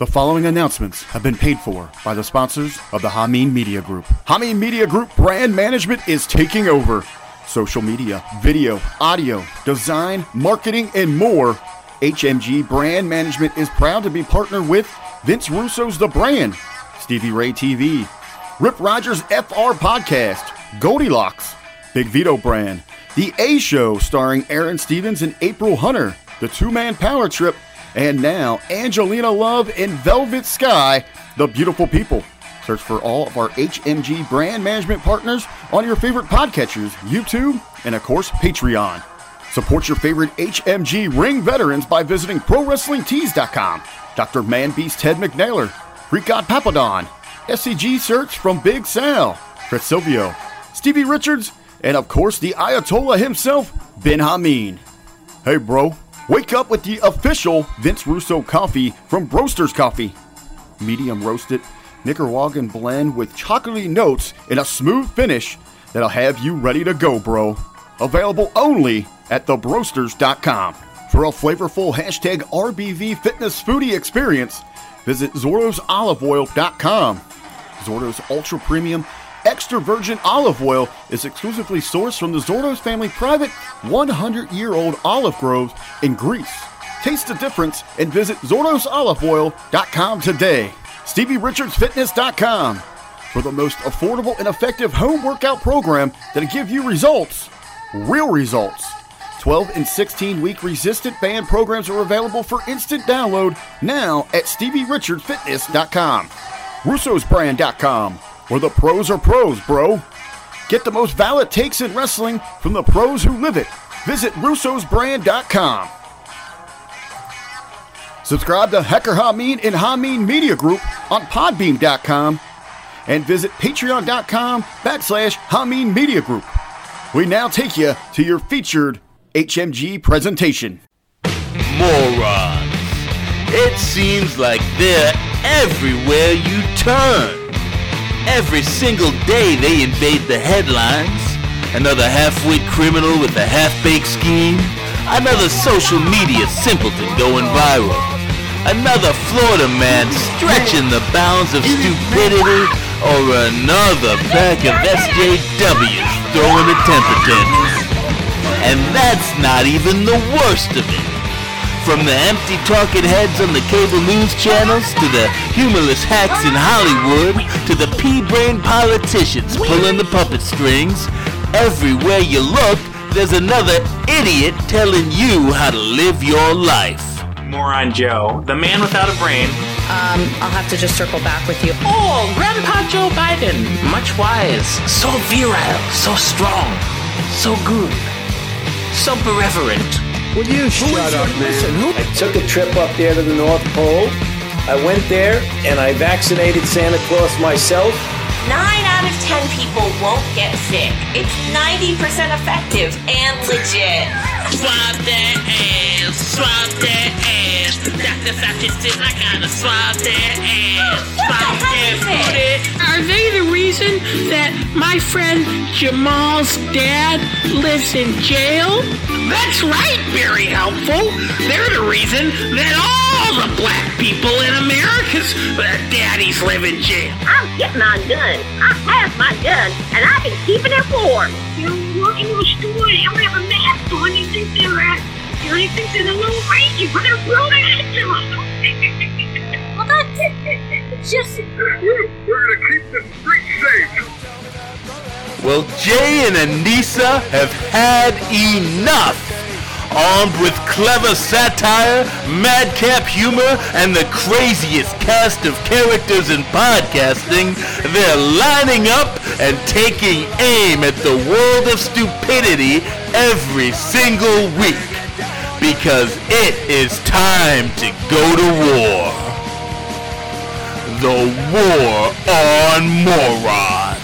The following announcements have been paid for by the sponsors of the Hameen Media Group. Hameen Media Group brand management is taking over. Social media, video, audio, design, marketing, and more. HMG Brand Management is proud to be partnered with Vince Russo's The Brand, Stevie Ray TV, Rip Rogers FR Podcast, Goldilocks, Big Vito Brand, The A Show starring Aaron Stevens and April Hunter, The Two Man Power Trip, and now Angelina Love and Velvet Sky, The Beautiful People. Search for all of our HMG brand management partners on your favorite podcatchers, YouTube, and of course, Patreon. Support your favorite HMG ring veterans by visiting ProWrestlingTees.com. Dr. Manbeast Ted McNaylor, Greek God Papadon, SCG Search from Big Sal, Chris Silvio, Stevie Richards, and of course the Ayatollah himself, Ben Hameen. Hey bro, wake up with the official Vince Russo coffee from Broasters Coffee. Medium roasted Nicaraguan blend with chocolatey notes and a smooth finish that'll have you ready to go, bro. Available only at thebroasters.com. For a flavorful hashtag RBV fitness foodie experience, visit ZordosOliveOil.com. Zordo's Ultra Premium Extra Virgin Olive Oil is exclusively sourced from the Zordos family private 100 year old olive groves in Greece. Taste the difference and visit ZordosOliveOil.com today. StevieRichardsFitness.com for the most affordable and effective home workout program that'll give you results. Real results. 12 and 16 week resistant band programs are available for instant download now at StevieRichardsFitness.com. Russo'sBrand.com, where the pros are pros, bro. Get the most valid takes in wrestling from the pros who live it. Visit Russo'sBrand.com. Subscribe to Hecker Hameen and Hameen Media Group on Podbean.com and visit Patreon.com backslash Hameen Media Group. We now take you to your featured HMG presentation. morons. It seems like they're everywhere you turn. Every single day they invade the headlines. Another half-wit criminal with a half-baked scheme. Another social media simpleton going viral. Another Florida man stretching the bounds of stupidity. Or another pack of SJWs throwing a temper tantrum. And that's not even the worst of it. From the empty talking heads on the cable news channels to the humorless hacks in Hollywood to the pea-brain politicians pulling the puppet strings, everywhere you look, there's another idiot telling you how to live your life. Moron Joe, the man without a brain. Um, I'll have to just circle back with you. Oh, Grandpa Joe Biden, much wise, so virile, so strong, so good, so irreverent. Will you shut up, man? I took a trip up there to the North Pole. I went there and I vaccinated Santa Claus myself. Nine out of ten people won't get sick. It's 90% effective and legit. Swab their ass, swab their ass. Dr. Satchit says I gotta swab their ass, swab their booty. Are they the reason that my friend Jamal's dad lives in jail? That's right, very helpful. They're the reason that all the black people in America's uh, daddies live in jail. I'm getting my gun. I have my gun, and I've been keeping it warm. You walk into a store and you don't have a mask on, you think they're at, you know, you think they're the little range, you better blow their heads off. well, that's it. It's just... We're, we're gonna keep the streets safe. Well, Jay and Anissa have had enough. Armed with clever satire, madcap humor, and the craziest cast of characters in podcasting, they're lining up and taking aim at the world of stupidity every single week. Because it is time to go to war. The War on Morons.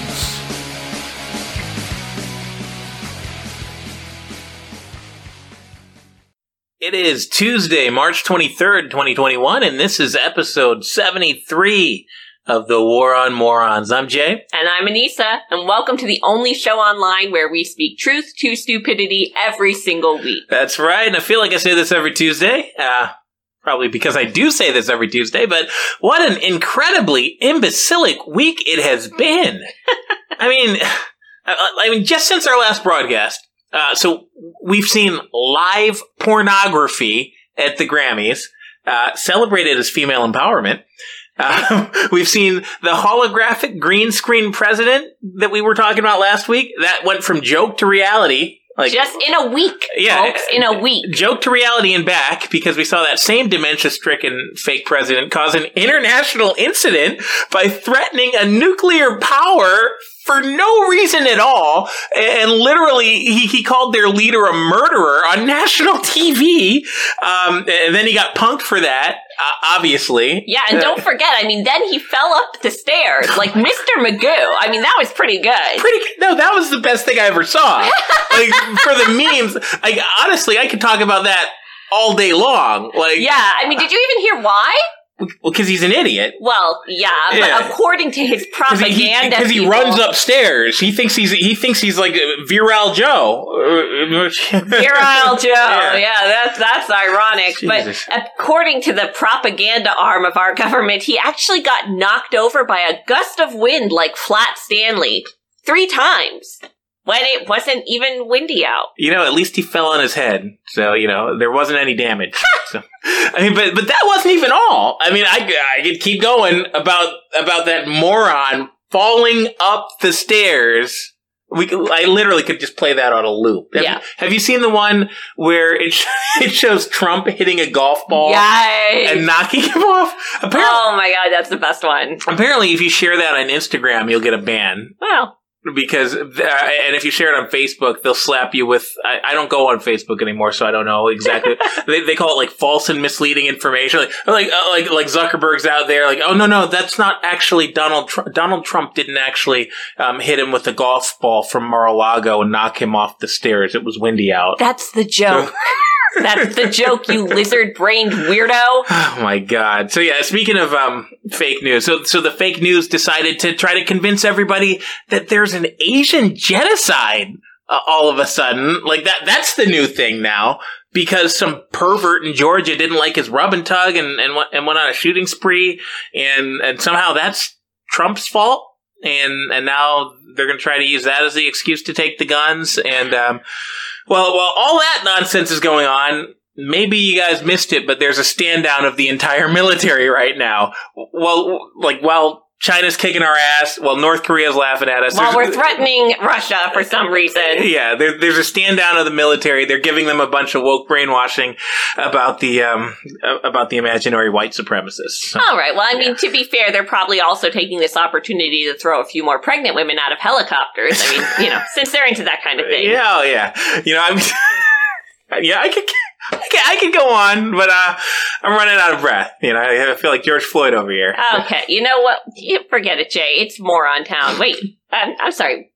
It is Tuesday, March 23rd, 2021, and this is episode 73 of The War on Morons. I'm Jay. And I'm Anissa, and welcome to the only show online where we speak truth to stupidity every single week. That's right, and I feel like I say this every Tuesday. Uh, probably because I do say this every Tuesday, but what an incredibly imbecilic week it has been. I mean, I, I mean, just since our last broadcast, uh, so we've seen live pornography at the Grammys, uh, celebrated as female empowerment. Uh, we've seen the holographic green screen president that we were talking about last week. That went from joke to reality. Like Just in a week, Yeah. folks. In a week. joke to reality and back because we saw that same dementia stricken fake president cause an international incident by threatening a nuclear power for no reason at all. And literally, he, he called their leader a murderer on national TV. Um, and then he got punked for that, uh, obviously. Yeah, and don't forget, I mean, then he fell up the stairs like Mr. Magoo. I mean, that was pretty good. Pretty no, that was the best thing I ever saw. like for the memes, like honestly, I could talk about that all day long. Like Yeah, I mean, did you even hear why? Well, because he's an idiot. Well, yeah, but according to his propaganda, because he, people- runs upstairs. He thinks he's he thinks he's like Viral Joe. Virile Joe. Yeah. that's that's ironic. Jesus. But according to the propaganda arm of our government, he actually got knocked over by a gust of wind like Flat Stanley three times when it wasn't even windy out. You know, at least he fell on his head, so you know there wasn't any damage. so, I mean, but but that wasn't even all. I mean, I I could keep going about about that moron falling up the stairs. We I literally could just play that on a loop. Have, Yeah. Have you seen the one where it sh- it shows Trump hitting a golf ball Yikes. and knocking him off? Apparently, Oh my god, that's the best one. apparently, if you share that on Instagram, you'll get a ban. Well, because uh, and if you share it on Facebook, they'll slap you with. I, I don't go on Facebook anymore, so I don't know exactly. they, they call it like false and misleading information, like like uh, like like Zuckerberg's out there, like oh no no that's not actually Donald Trump. Donald Trump didn't actually um, hit him with a golf ball from Mar-a-Lago and knock him off the stairs. It was windy out. that's the joke. that's the joke, you lizard-brained weirdo. Oh my god. So yeah, speaking of um fake news. So so the fake news decided to try to convince everybody that there's an Asian genocide uh, all of a sudden. Like that that's the new thing now because some pervert in Georgia didn't like his rub and tug and and went, and went on a shooting spree and and somehow that's Trump's fault. And and now they're going to try to use that as the excuse to take the guns and um well, while all that nonsense is going on, maybe you guys missed it, but there's a stand down of the entire military right now. Well, like, while China's kicking our ass, while North Korea's laughing at us. While there's- we're threatening Russia for some reason. yeah, there, there's a stand down of the military. They're giving them a bunch of woke brainwashing about the um about the imaginary white supremacists. So- All right. Well, I mean, to be fair, they're probably also taking this opportunity to throw a few more pregnant women out of helicopters. I mean, you know, since they're into that kind of thing. Yeah, oh, yeah. You know, I'm. yeah, I could. I could, I can go on, but uh, I'm running out of breath. You know, I feel like George Floyd over here. Okay. You know what? You forget it, Jay. It's moron town. Wait. I'm, I'm sorry.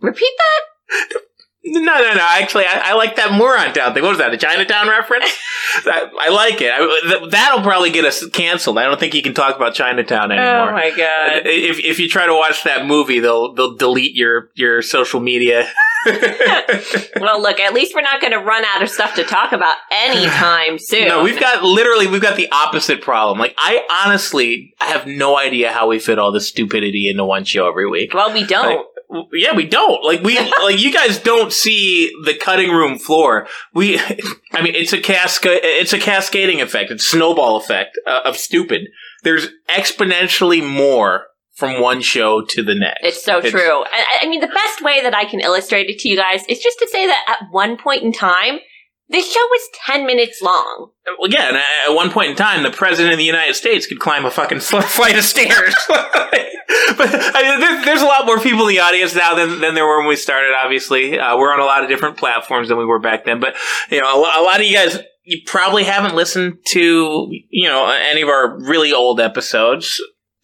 Repeat that? No, no, no. Actually, I, I like that moron town thing. What was that? The Chinatown reference? I, I like it. I, th- that'll probably get us canceled. I don't think you can talk about Chinatown oh, anymore. Oh my god. Uh, if if you try to watch that movie, they'll they'll delete your your social media. Well, look, at least we're not going to run out of stuff to talk about anytime soon. No, we've got literally we've got the opposite problem. Like I honestly have no idea how we fit all this stupidity into one show every week. Well, we don't. Like, yeah, we don't. Like we like you guys don't see the cutting room floor. We I mean it's a cascade it's a cascading effect. It's snowball effect uh, of stupid. There's exponentially more from one show to the next. It's so It's- true. I, I mean, the best way that I can illustrate it to you guys is just to say that at one point in time, this show was 10 minutes long. And at one point in time, the president of the United States could climb a fucking fl- flight of stairs. but I mean, there, there's a lot more people in the audience now than, than there were when we started. Obviously, uh, we're on a lot of different platforms than we were back then. But you know, a, a lot of you guys, you probably haven't listened to you know any of our really old episodes.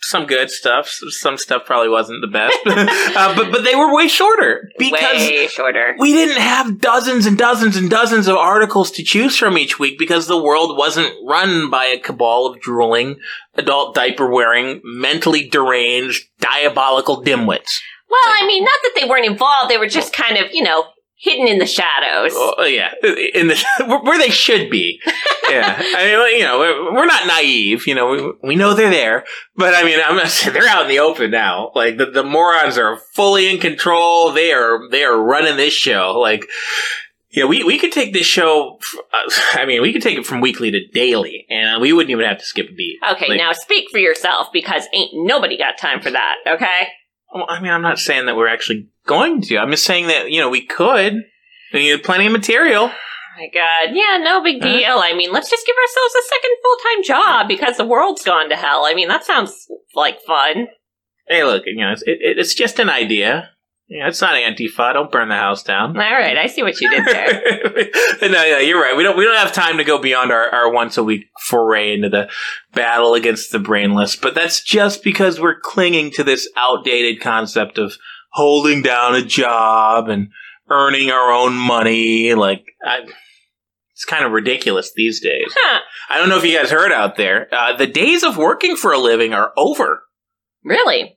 Some good stuff. Some stuff probably wasn't the best, uh, but but they were way shorter because Way shorter. we didn't have dozens and dozens and dozens of articles to choose from each week because the world wasn't run by a cabal of drooling, adult diaper wearing, mentally deranged, diabolical dimwits. Well, I mean, not that they weren't involved. They were just kind of, you know, hidden in the shadows. Oh, yeah, in the where they should be. Yeah, I mean, you know, we're, we're not naive. You know, we, we know they're there, but I mean, I'm gonna say they're out in the open now. Like the, the morons are fully in control. They are they are running this show. Like, yeah, we we could take this show. Uh, I mean, we could take it from weekly to daily, and we wouldn't even have to skip a beat. Okay, Like, now speak for yourself because ain't nobody got time for that, okay? Well, I mean, I'm not saying that we're actually going to. I'm just saying that you know we could. We have plenty of material. Oh my god. Yeah, no big deal. I mean, let's just give ourselves a second full time job because the world's gone to hell. I mean, that sounds like fun. Hey, look, you know, it's, it, it's just an idea. Know, it's not Antifa. Don't burn the house down. All right, I see what you did there. no, no, you're right. We don't we don't have time to go beyond our, our once a week foray into the battle against the brainless. But that's just because we're clinging to this outdated concept of holding down a job and earning our own money. Like, I, it's kind of ridiculous these days. huh. I don't know if you guys heard out there. Uh, the days of working for a living are over. Really?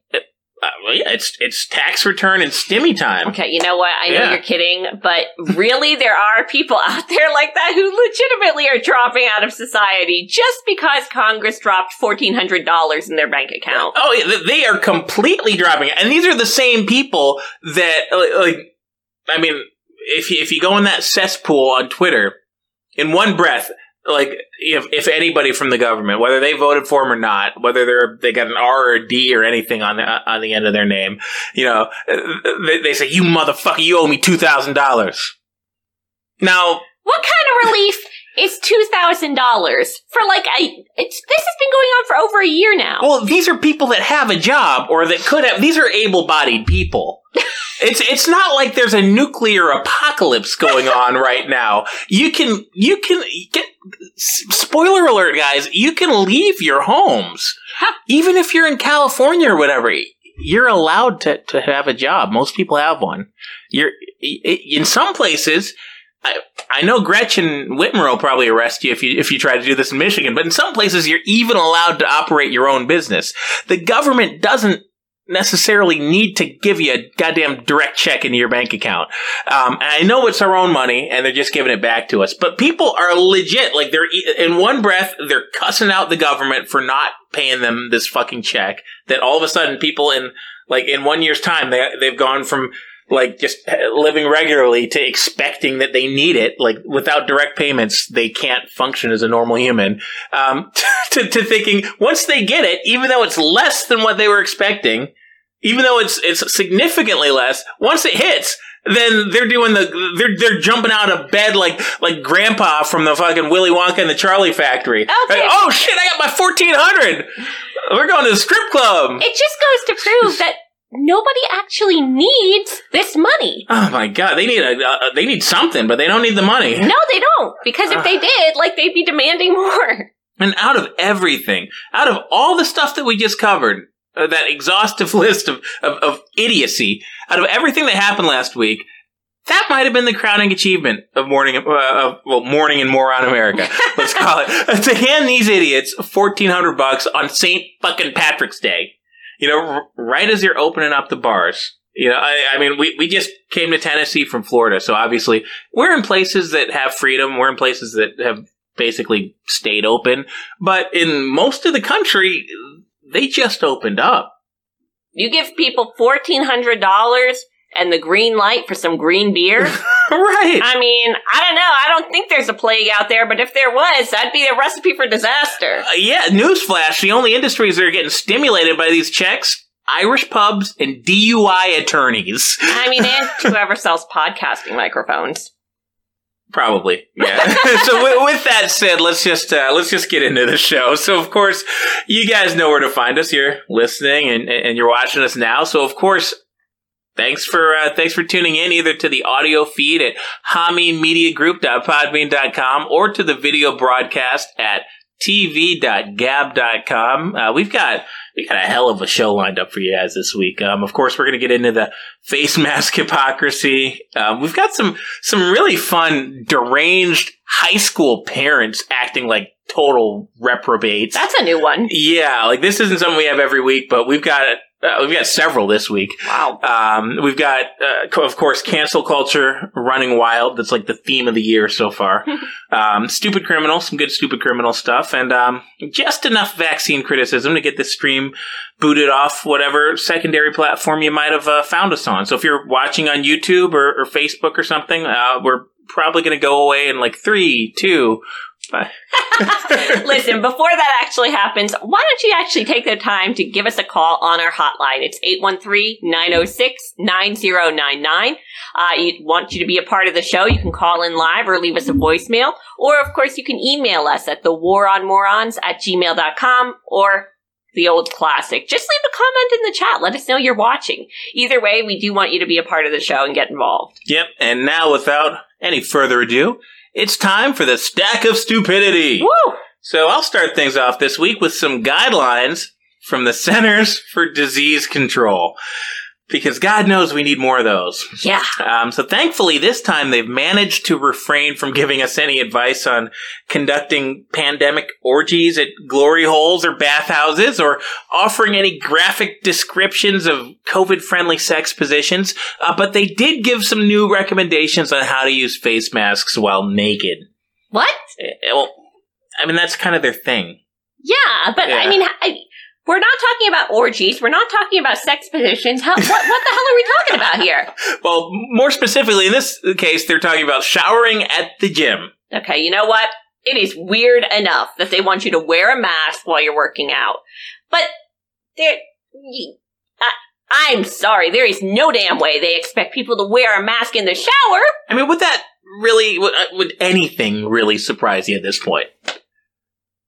Uh, well, yeah, it's it's tax return and stimmy time. Okay, you know what? I know Yeah. you're kidding, but really, there are people out there like that who legitimately are dropping out of society just because Congress dropped $1,400 in their bank account. Oh, yeah, they are completely dropping and these are the same people that, uh, like, I mean, if you, if you go in that cesspool on Twitter, in one breath, like, if if anybody from the government, whether they voted for him or not, whether they're they got an R or a D or anything on the on the end of their name, you know, they, they say, "You motherfucker, you owe me two thousand dollars." Now, What kind of relief is $2,000 for like a. It's, this has been going on for over a year now. Well, these are people that have a job or that could have. These are able-bodied people. it's it's not like there's a nuclear apocalypse going on right now. You can you can get spoiler alert, guys. You can leave your homes, even if you're in California or whatever. You're allowed to to have a job. Most people have one. You're in some places. I, I know Gretchen Whitmer will probably arrest you if you if you try to do this in Michigan, but in some places you're even allowed to operate your own business. The government doesn't necessarily need to give you a goddamn direct check into your bank account. Um, and I know it's our own money and they're just giving it back to us, but people are legit. Like they're in one breath, they're cussing out the government for not paying them this fucking check. That all of a sudden people in like in one year's time, they, they've gone from like just living regularly to expecting that they need it. Like without direct payments, they can't function as a normal human. Um, to, to thinking once they get it, even though it's less than what they were expecting, even though it's it's significantly less, once it hits, then they're doing the they're they're jumping out of bed like like Grandpa from the fucking Willy Wonka and the Charlie Factory. Okay. Like, oh shit! I got my fourteen hundred. We're going to the strip club. It just goes to prove that nobody actually needs this money. Oh my god! They need a uh, they need something, but they don't need the money. No, they don't. Because if they did, like, they'd be demanding more. And out of everything, out of all the stuff that we just covered, uh, that exhaustive list of, of, of idiocy, out of everything that happened last week, that might have been the crowning achievement of morning, uh, of, well, morning in Moron America. Let's call it to hand these idiots fourteen hundred bucks on Saint fucking Patrick's Day. You know, right as you're opening up the bars. You know, I, I mean, we, we just came to Tennessee from Florida, so obviously we're in places that have freedom. We're in places that have basically stayed open. But in most of the country, they just opened up. You give people $1,400 and the green light for some green beer. right. I mean, I don't know. I don't think there's a plague out there, but if there was, that'd be a recipe for disaster. Uh, yeah, newsflash. The only industries that are getting stimulated by these checks Irish pubs and DUI attorneys. I mean, and whoever sells podcasting microphones. Probably, yeah. so with, with that said, let's just uh, let's just get into the show. So of course, you guys know where to find us. You're listening and and you're watching us now. So of course, thanks for uh, thanks for tuning in either to the audio feed at hamimediagroup.podbean.com or to the video broadcast at tv.gab.com. Uh, we've got we got a hell of a show lined up for you guys this week. Um, of course, we're going to get into the face mask hypocrisy. Um, we've got some some really fun deranged high school parents acting like total reprobates. That's a new one. Yeah, like this isn't something we have every week, but we've got Uh, we've got several this week. Wow. Um, we've got, uh, co- of course, cancel culture running wild. That's like the theme of the year so far. um, stupid criminal, some good stupid criminal stuff, and um, just enough vaccine criticism to get this stream booted off whatever secondary platform you might have uh, found us on. So if you're watching on YouTube or, or Facebook or something, uh, we're probably going to go away in like three, two. Five. Listen, before that actually happens, why don't you actually take the time to give us a call on our hotline? It's 813-906-9099. Uh, you want you to be a part of the show, you can call in live or leave us a voicemail. Or, of course, you can email us at thewaronmorons at gmail.com or the old classic. Just leave a comment in the chat. Let us know you're watching. Either way, we do want you to be a part of the show and get involved. Yep. And now, without any further ado, it's time for the stack of stupidity. Woo! So I'll start things off this week with some guidelines from the Centers for Disease Control. Because God knows we need more of those. Yeah. Um, so thankfully, this time they've managed to refrain from giving us any advice on conducting pandemic orgies at glory holes or bathhouses or offering any graphic descriptions of COVID friendly sex positions. Uh, but they did give some new recommendations on how to use face masks while naked. What? Eh, Well, I mean, that's kind of their thing. Yeah, but Yeah. I mean, I, we're not talking about orgies. We're not talking about sex positions. How, what, what the hell are we talking about here? Well, more specifically, in this case, they're talking about showering at the gym. Okay, you know what? It is weird enough that they want you to wear a mask while you're working out. But there, I, I'm sorry, there is no damn way they expect people to wear a mask in the shower. I mean, would that really, would, uh, would anything really surprise you at this point?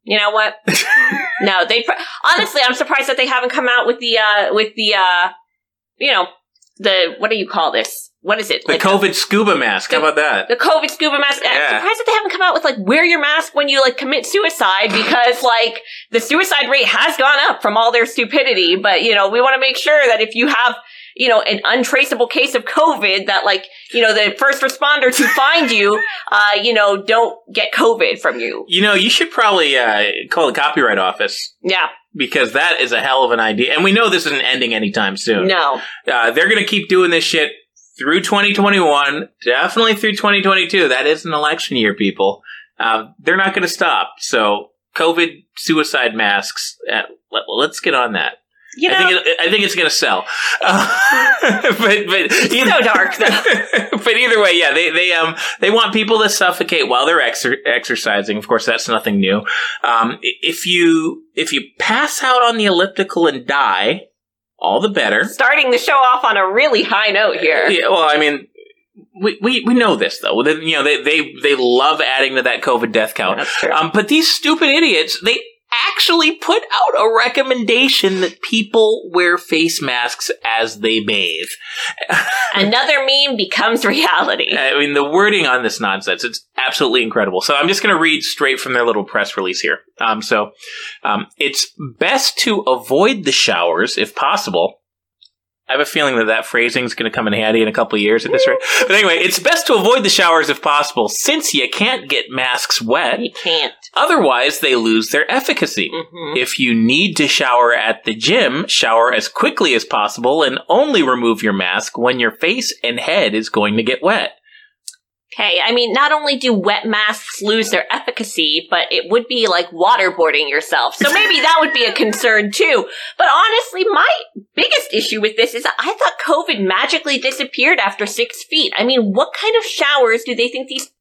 You know what? no, they pr- honestly, I'm surprised that they haven't come out with the uh with the uh you know the what do you call this? What is it? The Like COVID scuba mask. How about that? the COVID scuba mask. I'm surprised that they haven't come out with like wear your mask when you like commit suicide because like the suicide rate has gone up from all their stupidity. But you know, we want to make sure that if you have you know an untraceable case of COVID, that like you know the first responders who find you, uh, you know, don't get COVID from you. You know, you should probably uh, call the copyright office Yeah, because that is a hell of an idea. And we know this isn't ending anytime soon. no. Uh, they're going to keep doing this shit through 2021, definitely through 2022. That is an election year, people. Uh, they're not going to stop. So, COVID suicide masks. Uh, let, let's get on that. You know, I think it, I think it's going to sell. Uh, but but so dark, though. but either way, yeah, they they um they want people to suffocate while they're exer- exercising. Of course, that's nothing new. Um, if you if you pass out on the elliptical and die, all the better. starting the show off on a really high note here. Yeah, well, I mean, we, we, we know this though. They- You know, they, they they love adding to that COVID death count. Um, but these stupid idiots, they actually put out a recommendation that people wear face masks as they bathe. Another meme becomes reality. I mean, the wording on this nonsense, it's absolutely incredible. So I'm just going to read straight from their little press release here. Um, so, um, it's best to avoid the showers if possible. I have a feeling that that phrasing is going to come in handy in a couple of years at this rate. But anyway, it's best to avoid the showers if possible since you can't get masks wet. You can't. Otherwise, they lose their efficacy. Mhm. If you need to shower at the gym, shower as quickly as possible and only remove your mask when your face and head is going to get wet. Okay, I mean, not only do wet masks lose their efficacy, but it would be like waterboarding yourself. So maybe that would be a concern too. But honestly, my biggest issue with this is I thought COVID magically disappeared after six feet. I mean, what kind of showers do they think these?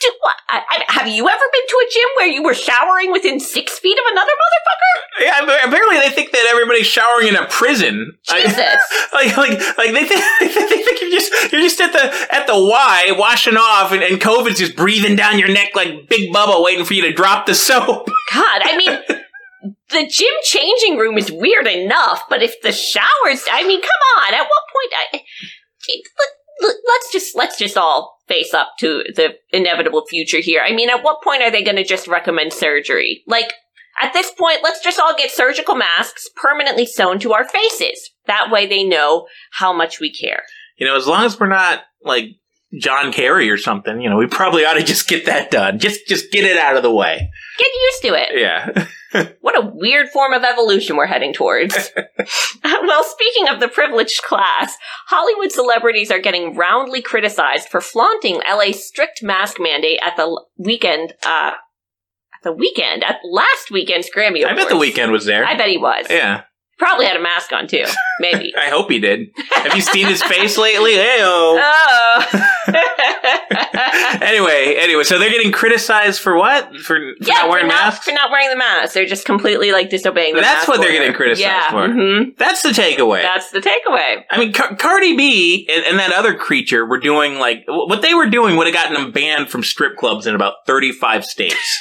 Do, what, I, I, have you ever been to a gym where you were showering within six feet of another motherfucker? Yeah, apparently they think that everybody's showering in a prison. I- Jesus. like, like, like they think, they think you're just you're just at the at the Y washing off, and, and COVID's just breathing down your neck like Big Bubba, waiting for you to drop the soap. God, I mean, the gym changing room is weird enough, but if the showers, I mean, come on, at what point, I, let, let, let's just, let's just all face up to the inevitable future here. I mean, at what point are they going to just recommend surgery? Like, at this point, let's just all get surgical masks permanently sewn to our faces. That way they know how much we care. You know, as long as we're not like John Kerry or something, you know, we probably ought to just get that done. Just just get it out of the way. Get used to it. Yeah. what a weird form of evolution we're heading towards. well, speaking of the privileged class, Hollywood celebrities are getting roundly criticized for flaunting LA's strict mask mandate at the weekend, uh, at the weekend, at last weekend's Grammy Awards. I bet the Weeknd was there. I bet he was. yeah, Probably had a mask on too. Maybe. I hope he did. Have you seen his face lately? Heyo. oh. anyway, anyway, so they're getting criticized for what? For, for yeah, not wearing for not, masks? for not wearing the mask. They're just completely like disobeying the That's what they're order. getting criticized yeah, for. mhm. That's the takeaway. That's the takeaway. I mean, Car- Cardi B and, and that other creature were doing like what they were doing would have gotten them banned from strip clubs in about 35 states.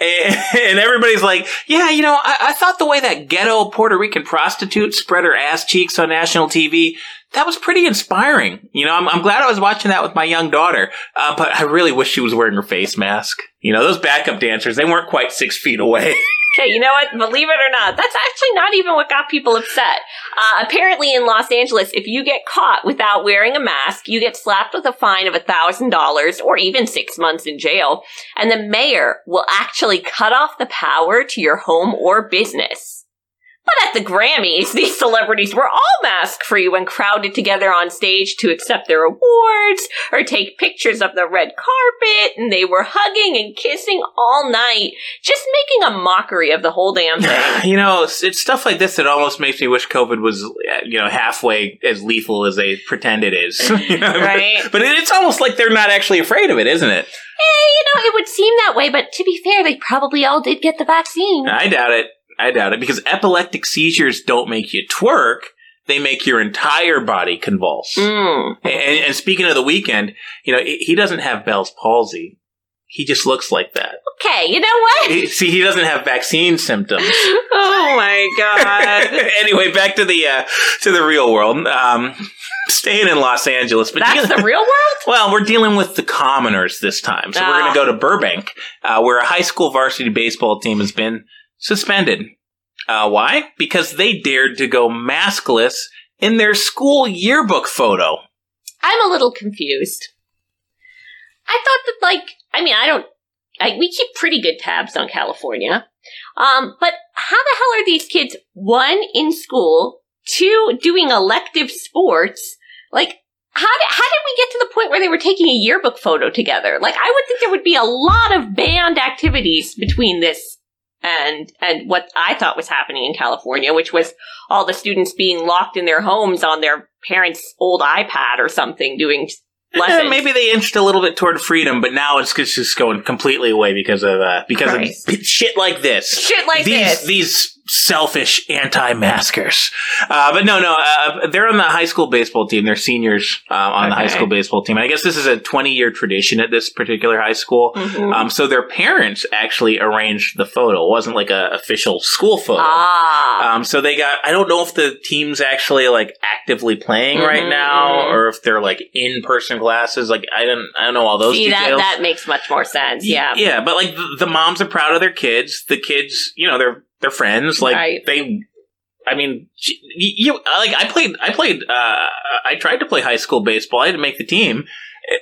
And, and everybody's like, yeah, you know, I, I thought the way that ghetto Puerto Rican prostitute spread her ass cheeks on national TV, that was pretty inspiring. You know, I'm, I'm glad I was watching that with my young daughter, uh, but I really wish she was wearing her face mask. You know, those backup dancers, they weren't quite six feet away. Okay, you know what? Believe it or not, that's actually not even what got people upset. Uh, apparently, in Los Angeles, if you get caught without wearing a mask, you get slapped with a fine of $1,000 or even six months in jail. And the mayor will actually cut off the power to your home or business. But at the Grammys, these celebrities were all mask free when crowded together on stage to accept their awards or take pictures of the red carpet, and they were hugging and kissing all night, just making a mockery of the whole damn thing. You know, it's, it's stuff like this that almost makes me wish COVID was, uh, you know, halfway as lethal as they pretend it is. You know? Right. But it, it's almost like they're not actually afraid of it, isn't it? Eh, you know, it would seem that way, but to be fair, they probably all did get the vaccine. I doubt it. I doubt it because epileptic seizures don't make you twerk. They make your entire body convulse. Mm. And, and speaking of the Weeknd, you know, he doesn't have Bell's palsy. He just looks like that. Okay, you know what? He- See, he doesn't have vaccine symptoms. oh my god. anyway, back to the uh, to the real world. Um, staying in Los Angeles, but That's the real world? well, we're dealing with the commoners this time, so we're Ah. going to go to Burbank, uh, where a high school varsity baseball team has been suspended. Uh, why? Because they dared to go maskless in their school yearbook photo. I'm a little confused. I thought that, like, I mean, I don't. I, we keep pretty good tabs on California. Um, but how the hell are these kids, one, in school, two, doing elective sports? Like, how did, how did we get to the point where they were taking a yearbook photo together? Like, I would think there would be a lot of band activities between this and, and what I thought was happening in California, which was all the students being locked in their homes on their parents' old iPad or something doing lessons. Eh, maybe they inched a little bit toward freedom, but now it's just just going completely away because of uh, because Christ. of shit like this. Shit like these this. these selfish anti-maskers. Uh, but no, no, uh, they're on the high school baseball team. They're seniors uh, on the high school baseball team. And I guess this is a 20-year tradition at this particular high school. Mhm. Um, so their parents actually arranged the photo. It wasn't like a official school photo. ah. Um, so they got. I don't know if the team's actually like actively playing right Mhm, now, mhm. or if they're like in person classes. Like I don't. I don't know all those See, that, details. that makes much more sense. Yeah. yeah. But like the, the moms are proud of their kids. The kids, you know, they're they're friends. Like Right. they. I mean, you, you like I played. I played. Uh, I tried to play high school baseball. I had to make the team.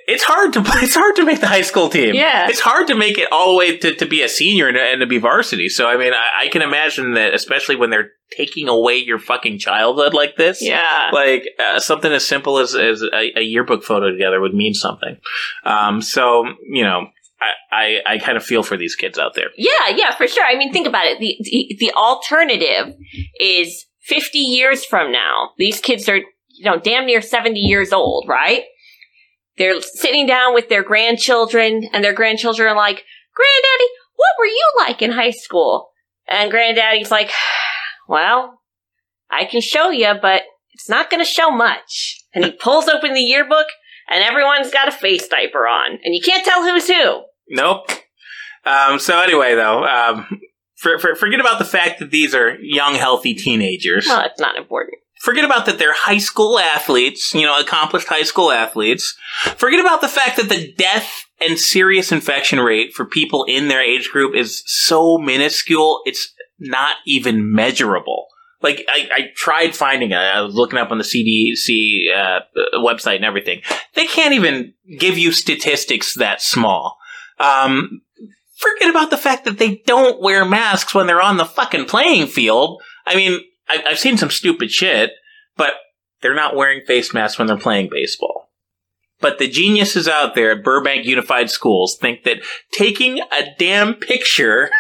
It's hard to play. It's hard to make the high school team. Yeah. it's hard to make it all the way to, to be a senior and, and to be varsity. So I mean, I, I can imagine that, especially when they're taking away your fucking childhood like this. Yeah. Like uh, something as simple as, as a, a yearbook photo together would mean something. Um, so you know, I, I, I kind of feel for these kids out there. Yeah, yeah, for sure. I mean, think about it. The, the the alternative is 50 years from now. These kids are, you know, damn near 70 years old, right? They're sitting down with their grandchildren and their grandchildren are like, "Granddaddy, what were you like in high school?" And granddaddy's like, "Well, I can show you, but it's not going to show much." And he pulls open the yearbook and everyone's got a face diaper on, and you can't tell who's who. Nope. Um, so anyway, though, um, for, for, forget about the fact that these are young, healthy teenagers. Well, it's not important. Forget about that they're high school athletes, you know, accomplished high school athletes. Forget about the fact that the death and serious infection rate for people in their age group is so minuscule, it's not even measurable. Like, I, I tried finding it. I was looking up on the CDC uh, website and everything. They can't even give you statistics that small. Um, forget about the fact that they don't wear masks when they're on the fucking playing field. I mean, I, I've seen some stupid shit, but they're not wearing face masks when they're playing baseball. But the geniuses out there at Burbank Unified Schools think that taking a damn picture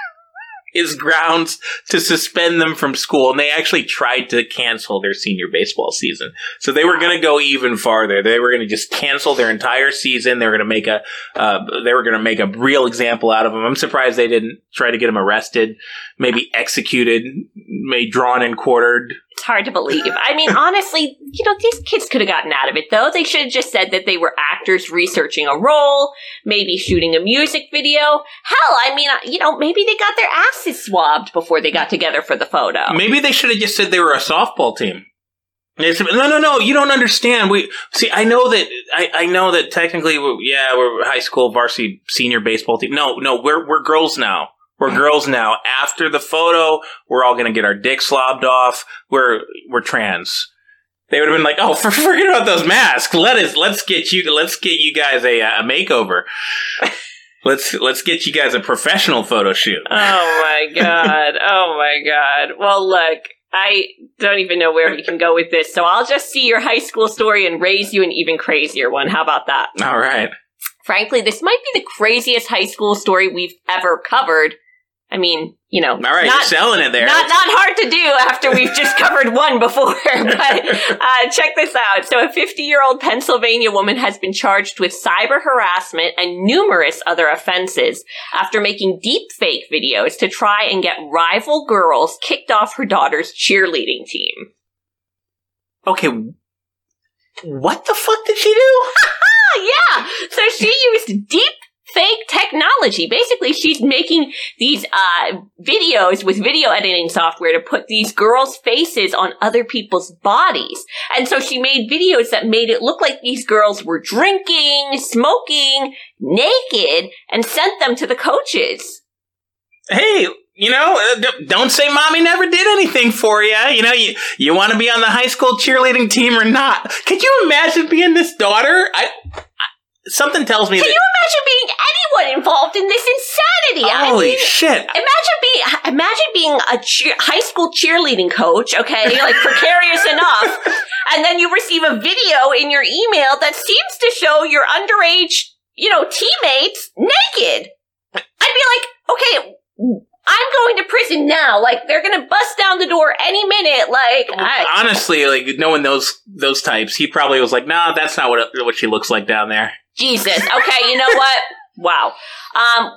is grounds to suspend them from school. And they actually tried to cancel their senior baseball season. So they were going to go even farther. They were going to just cancel their entire season. They were going to make a, uh, they were going to make a real example out of them. I'm surprised they didn't try to get them arrested, maybe executed, maybe drawn and quartered. It's hard to believe. I mean, honestly, you know, these kids could have gotten out of it though. They should have just said that they were actors researching a role, maybe shooting a music video. Hell, I mean, you know, maybe they got their asses swabbed before they got together for the photo. Maybe they should have just said they were a softball team. Said, no, no, no, you don't understand. We see. I know that. I, I know that technically, we- yeah, we're high school varsity senior baseball team. No, no, we're we're girls now. We're girls now. After the photo, we're all gonna get our dick slobbed off. We're we're trans. They would have been like, oh, for, forget about those masks. Let us let's get you let's get you guys a a makeover. let's let's get you guys a professional photo shoot. Oh my god. Oh my god. Well, look, I don't even know where we can go with this, so I'll just see your high school story and raise you an even crazier one. How about that? All right. Frankly, this might be the craziest high school story we've ever covered. I mean, you know, All right, not, you're selling it there. Not not hard to do after we've just covered one before. But uh, check this out. So, a 50 year old Pennsylvania woman has been charged with cyber harassment and numerous other offenses after making deep fake videos to try and get rival girls kicked off her daughter's cheerleading team. Okay. What the fuck did she do? Ah, yeah. So she used deep fake technology. Basically, she's making these uh, videos with video editing software to put these girls' faces on other people's bodies. And so she made videos that made it look like these girls were drinking, smoking, naked, and sent them to the coaches. Hey, you know, uh, don't say mommy never did anything for you. You know, you you want to be on the high school cheerleading team or not? Could you imagine being this daughter? I, I something tells me Can that. you imagine being anyone involved in this insanity? I holy mean, shit! Imagine being imagine being a cheer, high school cheerleading coach, okay, like precarious enough, and then you receive a video in your email that seems to show your underage, you know, teammates naked. I'd be like, okay, I'm going to prison now. Like they're gonna bust down the door any minute. Like I, Honestly, like knowing those those types, he probably was like, "Nah, that's not what what she looks like down there." Jesus. Okay, you know what? Wow. Um.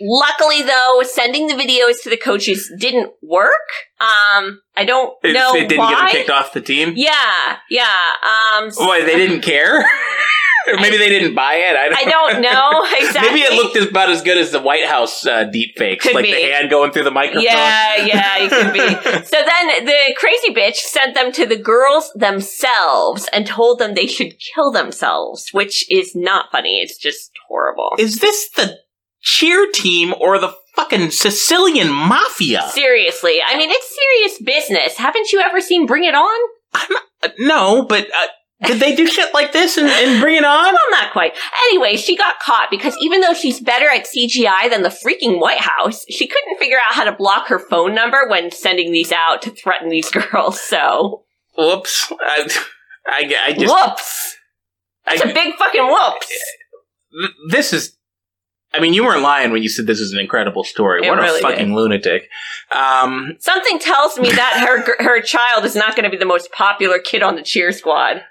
Luckily, though, sending the videos to the coaches didn't work. Um, I don't It, know they didn't why. get kicked off the team. Yeah, yeah. Um, Why they didn't care? or maybe they didn't buy it. I don't, I don't know exactly. Maybe it looked about as good as the White House uh, deep fakes, Could like be. the hand going through the microphone. Yeah, yeah, it could be. so then the crazy bitch sent them to the girls themselves and told them they should kill themselves, which is not funny. It's just horrible. Is this the cheer team or the fucking Sicilian mafia? Seriously, I mean, it's serious business. Haven't you ever seen Bring It On? Uh, no, but uh, did they do shit like this and, and bring it on? Well, not quite. Anyway, she got caught because even though she's better at CGI than the freaking White House, she couldn't figure out how to block her phone number when sending these out to threaten these girls. So, Whoops. I, I, I just. whoops. It's a big fucking whoops. this is. I mean, you weren't lying when you said this is an incredible story. It what really a fucking lunatic. Um, Something tells me that her her child is not going to be the most popular kid on the cheer squad.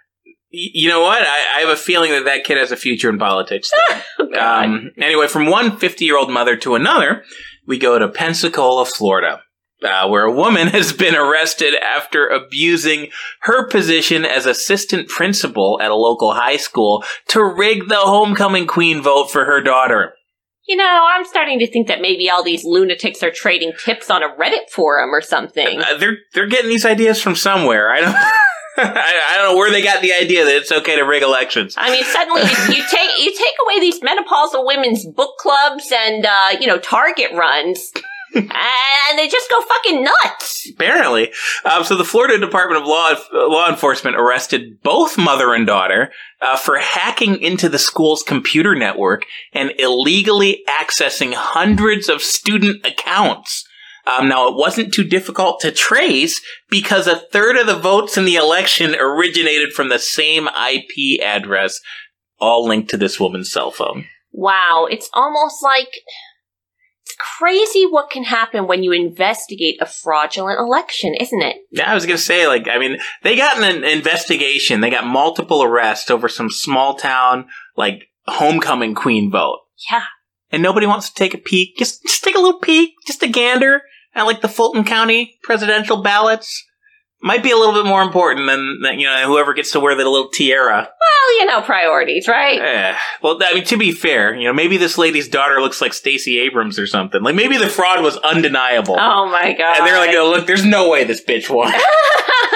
You know what? I, I have a feeling that that kid has a future in politics. Oh, Um, anyway, from one 50 year old mother to another, we go to Pensacola, Florida, uh, where a woman has been arrested after abusing her position as assistant principal at a local high school to rig the homecoming queen vote for her daughter. you know, I'm starting to think that maybe all these lunatics are trading tips on a Reddit forum or something. Uh, they're they're getting these ideas from somewhere. I don't. I, I don't know where they got the idea that it's okay to rig elections. I mean, suddenly you, you take you take away these menopausal women's book clubs and uh, you know Target runs. and they just go fucking nuts. Apparently. Um, so the Florida Department of Law, Law Enforcement arrested both mother and daughter uh, for hacking into the school's computer network and illegally accessing hundreds of student accounts. Um, now, it wasn't too difficult to trace because a third of the votes in the election originated from the same IP address, all linked to this woman's cell phone. Wow, it's almost like it's crazy what can happen when you investigate a fraudulent election, isn't it? Yeah, I was gonna say, like, I mean, they got an investigation. They got multiple arrests over some small town, like, homecoming queen vote. Yeah. And nobody wants to take a peek. Just, just take a little peek, just a gander at, like, the Fulton County presidential ballots. Might be a little bit more important than, than you know, whoever gets to wear the little tiara. Well, you know, priorities, right? Eh, well, I mean, to be fair, you know, maybe this lady's daughter looks like Stacey Abrams or something. Like, maybe the fraud was undeniable. Oh my god. And they're like, oh, look, there's no way this bitch won.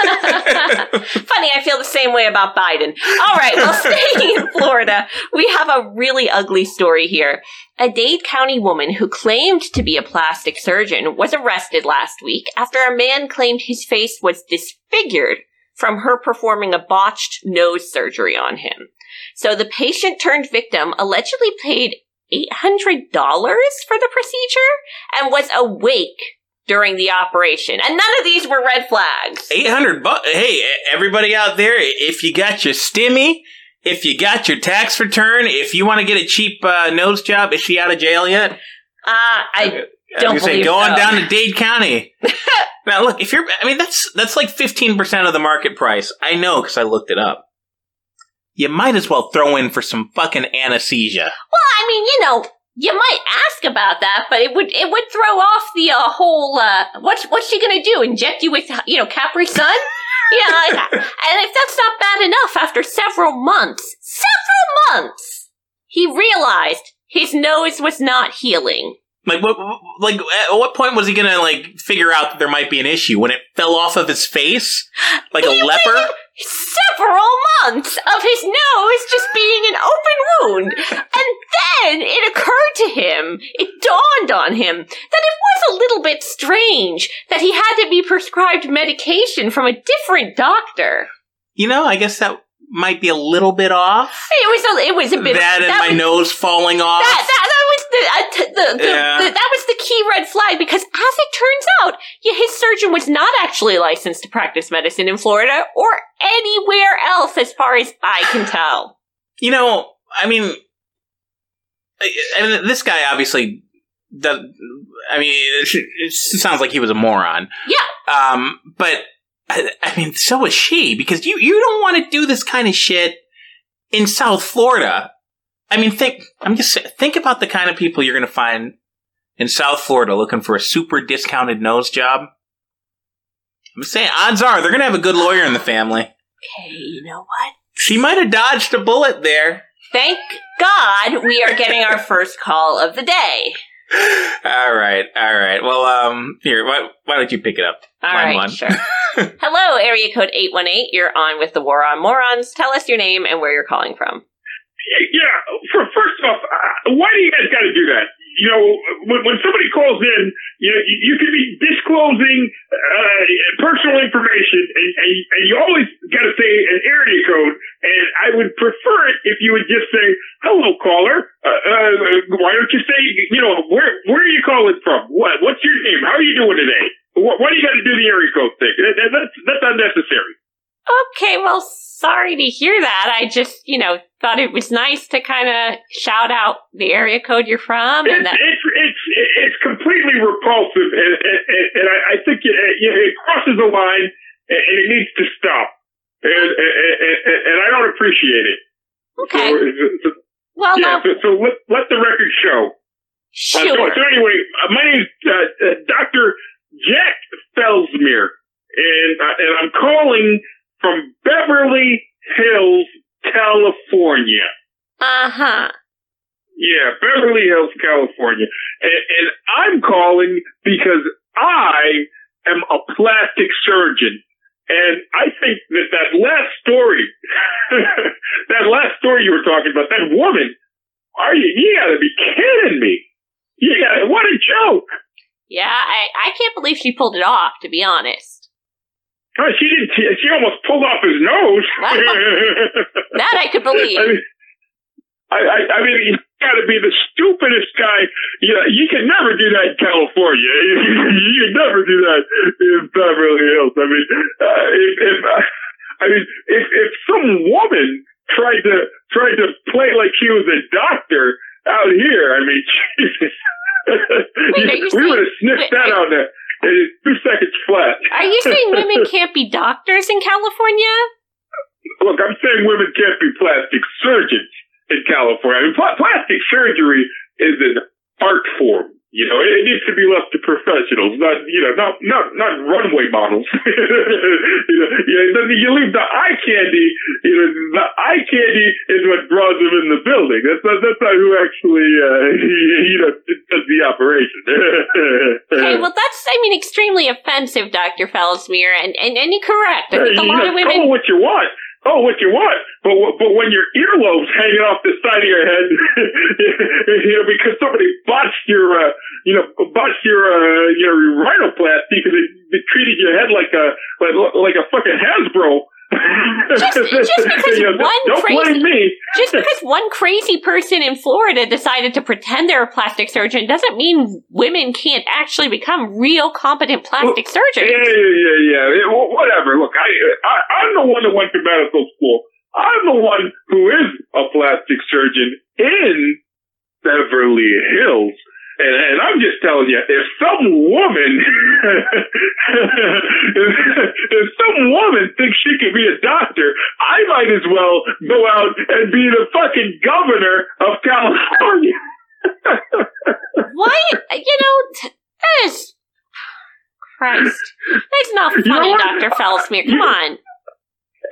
Funny, I feel the same way about Biden. All right, well, staying in Florida, we have a really ugly story here. A Dade County woman who claimed to be a plastic surgeon was arrested last week after a man claimed his face was disfigured from her performing a botched nose surgery on him. So the patient turned victim allegedly paid $800 for the procedure and was awake during the operation. And none of these were red flags. 800 bucks. Hey, everybody out there, if you got your stimmy, if you got your tax return, if you want to get a cheap uh, nose job, is she out of jail yet? Uh, I I don't gonna say, believe go on so. down to Dade County. now, look, if you're, I mean, that's that's like 15% of the market price. I know because I looked it up. You might as well throw in for some fucking anesthesia. Well, I mean, you know, you might ask about that, but it would it would throw off the uh, whole. Uh, what's what's she gonna do? Inject you with you know Capri Sun? yeah, like, and if that's not bad enough, after several months, several months, he realized his nose was not healing. Like what? Like at what point was he gonna like figure out that there might be an issue when it fell off of his face, like a leper? Several months of his nose just being an open wound, and then it occurred to him, it dawned on him that it was a little bit strange that he had to be prescribed medication from a different doctor. You know, I guess that might be a little bit off. It was a, it was a bit that of, and my was, nose falling off. That, that, that the, uh, t- the, the, Yeah. the that was the key red flag because as it turns out, yeah, his surgeon was not actually licensed to practice medicine in Florida or anywhere else, as far as I can tell. you know, I mean, I, I mean, this guy obviously does. I mean, it, it sounds like he was a moron. Yeah. Um, but I, I mean, so was she because you you don't want to do this kind of shit in South Florida. I mean, think. I'm just think about the kind of people you're going to find in South Florida looking for a super discounted nose job. I'm saying, odds are they're going to have a good lawyer in the family. Okay, you know what? She might have dodged a bullet there. Thank God we are getting our first call of the day. all right, all right. Well, um, here, why, why don't you pick it up? All Line right, one. sure. Hello, area code 818. You're on with the War on Morons. Tell us your name and where you're calling from. Yeah, for, first off, uh, why do you guys got to do that? You know, when, when somebody calls in, you know, you, you could be disclosing uh, personal information, and, and, and you always got to say an area code. And I would prefer it if you would just say, "Hello, caller. Uh, uh, why don't you say, you know, where where are you calling from? What what's your name? How are you doing today? Why, why do you got to do the area code thing? That, that, that's that's unnecessary." Okay, well, sorry to hear that. I just, you know, thought it was nice to kind of shout out the area code you're from and It's, that. it's it's it's completely repulsive, and and, and I, I think it, it, it crosses a line, and it needs to stop. And and, I don't appreciate it. Okay. So, so, Well, yeah. now, So, so let let the record show. Uh, so, so anyway, uh, my name's uh, uh, Doctor Jack Felsmere, and uh, and I'm calling from Beverly Hills, California. Uh huh. Yeah, Beverly Hills, California. And, and I'm calling because I am a plastic surgeon. And I think that that last story, that last story you were talking about, that woman, are you, you gotta be kidding me. You gotta, what a joke. Yeah, I, I can't believe she pulled it off, to be honest. She didn't. She almost pulled off his nose. that I could believe. I mean, I, I, I mean, you got to be the stupidest guy. You know, you can never do that in California. you can never do that in Beverly Hills. I mean, uh, if, if uh, I mean, if if some woman tried to tried to play like she was a doctor out here, I mean, Jesus, Wait, we would have sniffed that out in, in two seconds flat. Are you saying women can't be doctors in California? Look, I'm saying women can't be plastic surgeons in California. I mean, pl- plastic surgery is an art form. You know, it, it needs to be left to professionals, not you know, not not not runway models. you know, you, you leave the eye candy. You know, the eye candy is what draws them in the building. That's not that's not who actually uh, you know does the operation. Okay, well, that's, I mean, extremely offensive, Dr. Felsmere, and, and, and you're correct. I a you lot know, of women. call what you want. Oh, what you want, but but when your earlobes hanging off the side of your head, you know, because somebody botched your, uh, you know, botched your, uh, your rhinoplasty because they, they treated your head like a like, like a fucking Hasbro. Just, just because You know, one don't crazy, blame me. just because one crazy person in Florida decided to pretend they're a plastic surgeon doesn't mean women can't actually become real competent plastic surgeons. Yeah, yeah, yeah, yeah. wh- whatever. Look, I, I, I'm the one that went to medical school. I'm the one who is a plastic surgeon in Beverly Hills. And, and I'm just telling you, if some woman, if, if some woman thinks she can be a doctor, I might as well go out and be the fucking governor of California. Why? You know, that is. Christ. That's not You know funny. Dr. Felsmere. Come on.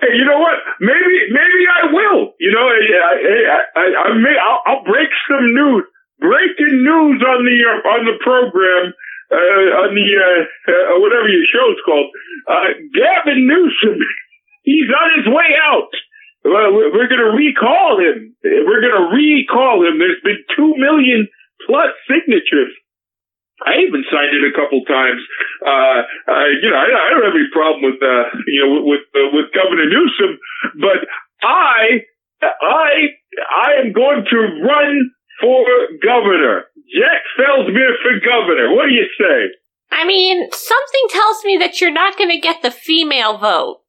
Hey, you know what? Maybe, maybe I will. You know, I, I, I, I may, I'll, I'll break some news, breaking news on the uh, on the program, uh, on the uh, uh, whatever your show's called. Uh, Gavin Newsom, he's on his way out. We're- going to recall him. We're going to recall him. There's been two million plus signatures. I even signed it a couple times. Uh, uh, you know, I, I don't have any problem with, uh, you know, with, uh, with Governor Newsom, but I, I, I am going to run for governor. Jack Felsmere for governor. What do you say? I mean, something tells me that you're not going to get the female vote.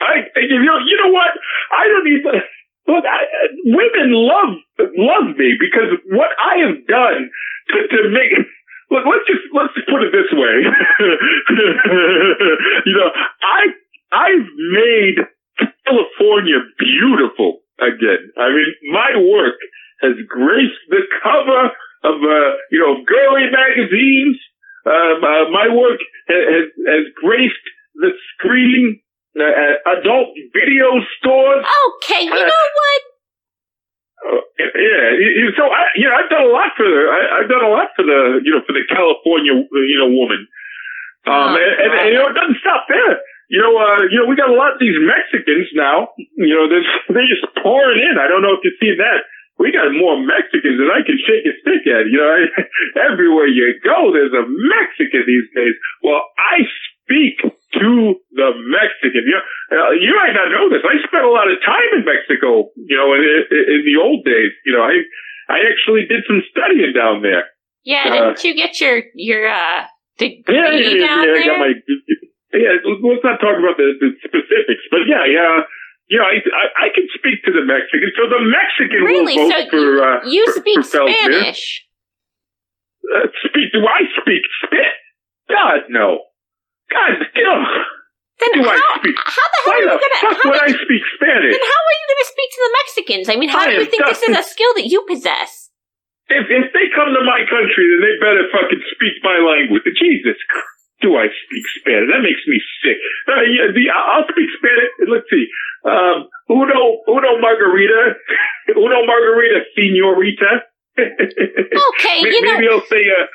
I, you know, you know what? I don't even. Look, I, women love love me because what I have done to, to make. Look, let's just let's just put it this way. you know, I I've made California beautiful again. I mean, my work has graced the cover of uh, you know girly magazines. Um, uh, my work has has graced the screen uh, at adult video stores. Okay, you know what? Uh, yeah, so I, you know, I've done a lot for the, I, I've done a lot for the, you know, for the California, you know, woman. Um, Oh, and, and, and, you know, it doesn't stop there. You know, uh, you know, we got a lot of these Mexicans now. You know, they're, they're just pouring in. I don't know if you've seen that. We got more Mexicans than I can shake a stick at. You know, everywhere you go, there's a Mexican these days. Well, I speak to the Mexican. You know, uh, you might not know this. I spent a lot of time in Mexico. You know, in, in, in the old days. You know, I I actually did some studying down there. Yeah, Uh, didn't you get your your uh degree Yeah, yeah, yeah, down yeah, I got my. Yeah, let's not talk about the, the specifics, but yeah, yeah. You know, I, I I can speak to the Mexican, so the Mexican really? will So vote for. you, uh, you for- speak for Spanish? Uh, speak? Do I speak spit? God no. God, ugh. Then Do I how, speak- how the hell Why are you gonna? fuck how would I speak Spanish? Then how are you gonna speak to the Mexicans? I mean, how I do you think this is a skill that you possess? If if they come to my country, then they better fucking speak my language. Jesus Christ. Do I speak Spanish? That makes me sick. Uh, yeah, the, I'll speak Spanish. Let's see. Um, uno, uno margarita, uno margarita, señorita. Okay, May- you know- maybe I'll say uh,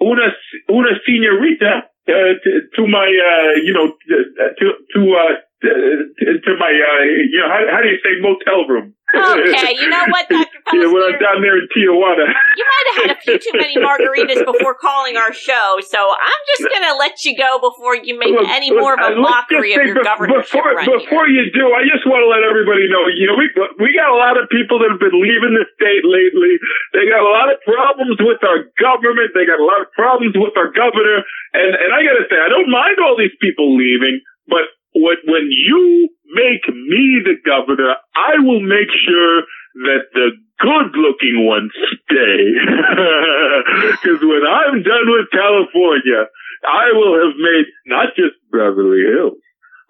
una, una señorita uh, to, to my, uh, you know, to to uh, to, to my, uh, you know, how, how do you say motel room? Okay, you know what, Dr. Yeah, when I'm down there in Tijuana. You might have had a few too many margaritas before calling our show, so I'm just gonna let you go before you make Look, any look, more of a mockery of your be- governorship before, before you do, I just want to let everybody know, you know, we we got a lot of people that have been leaving the state lately. They got a lot of problems with our government. They got a lot of problems with our governor. And and I got to say, I don't mind all these people leaving, but when when you make me the governor, I will make sure that the good-looking ones stay. Because when I'm done with California, I will have made not just Beverly Hills.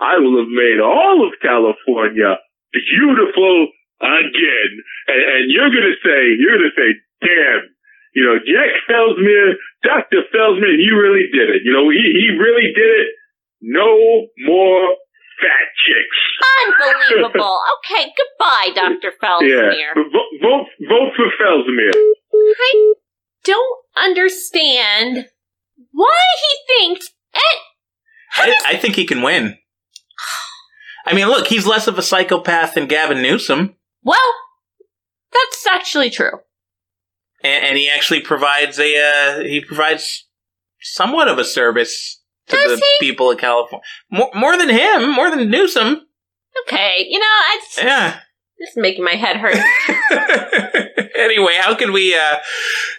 I will have made all of California beautiful again. And, and you're gonna say, you're gonna say, damn, you know, Jack Felsmere, Dr. Felsmere, he really did it. You know, he, he really did it. No more fat chicks. Unbelievable. Okay, goodbye, Dr. Felsmere. Yeah. Vote, vote, vote for Felsmere. I don't understand why he thinks. it. I, I think he can win. I mean, look, he's less of a psychopath than Gavin Newsom, well, that's actually true. and, and he actually provides a uh, he provides somewhat of a service to Does the people of California. More, more than him, more than Newsom. Okay, you know, it's, Yeah. this is making my head hurt. anyway, how could we uh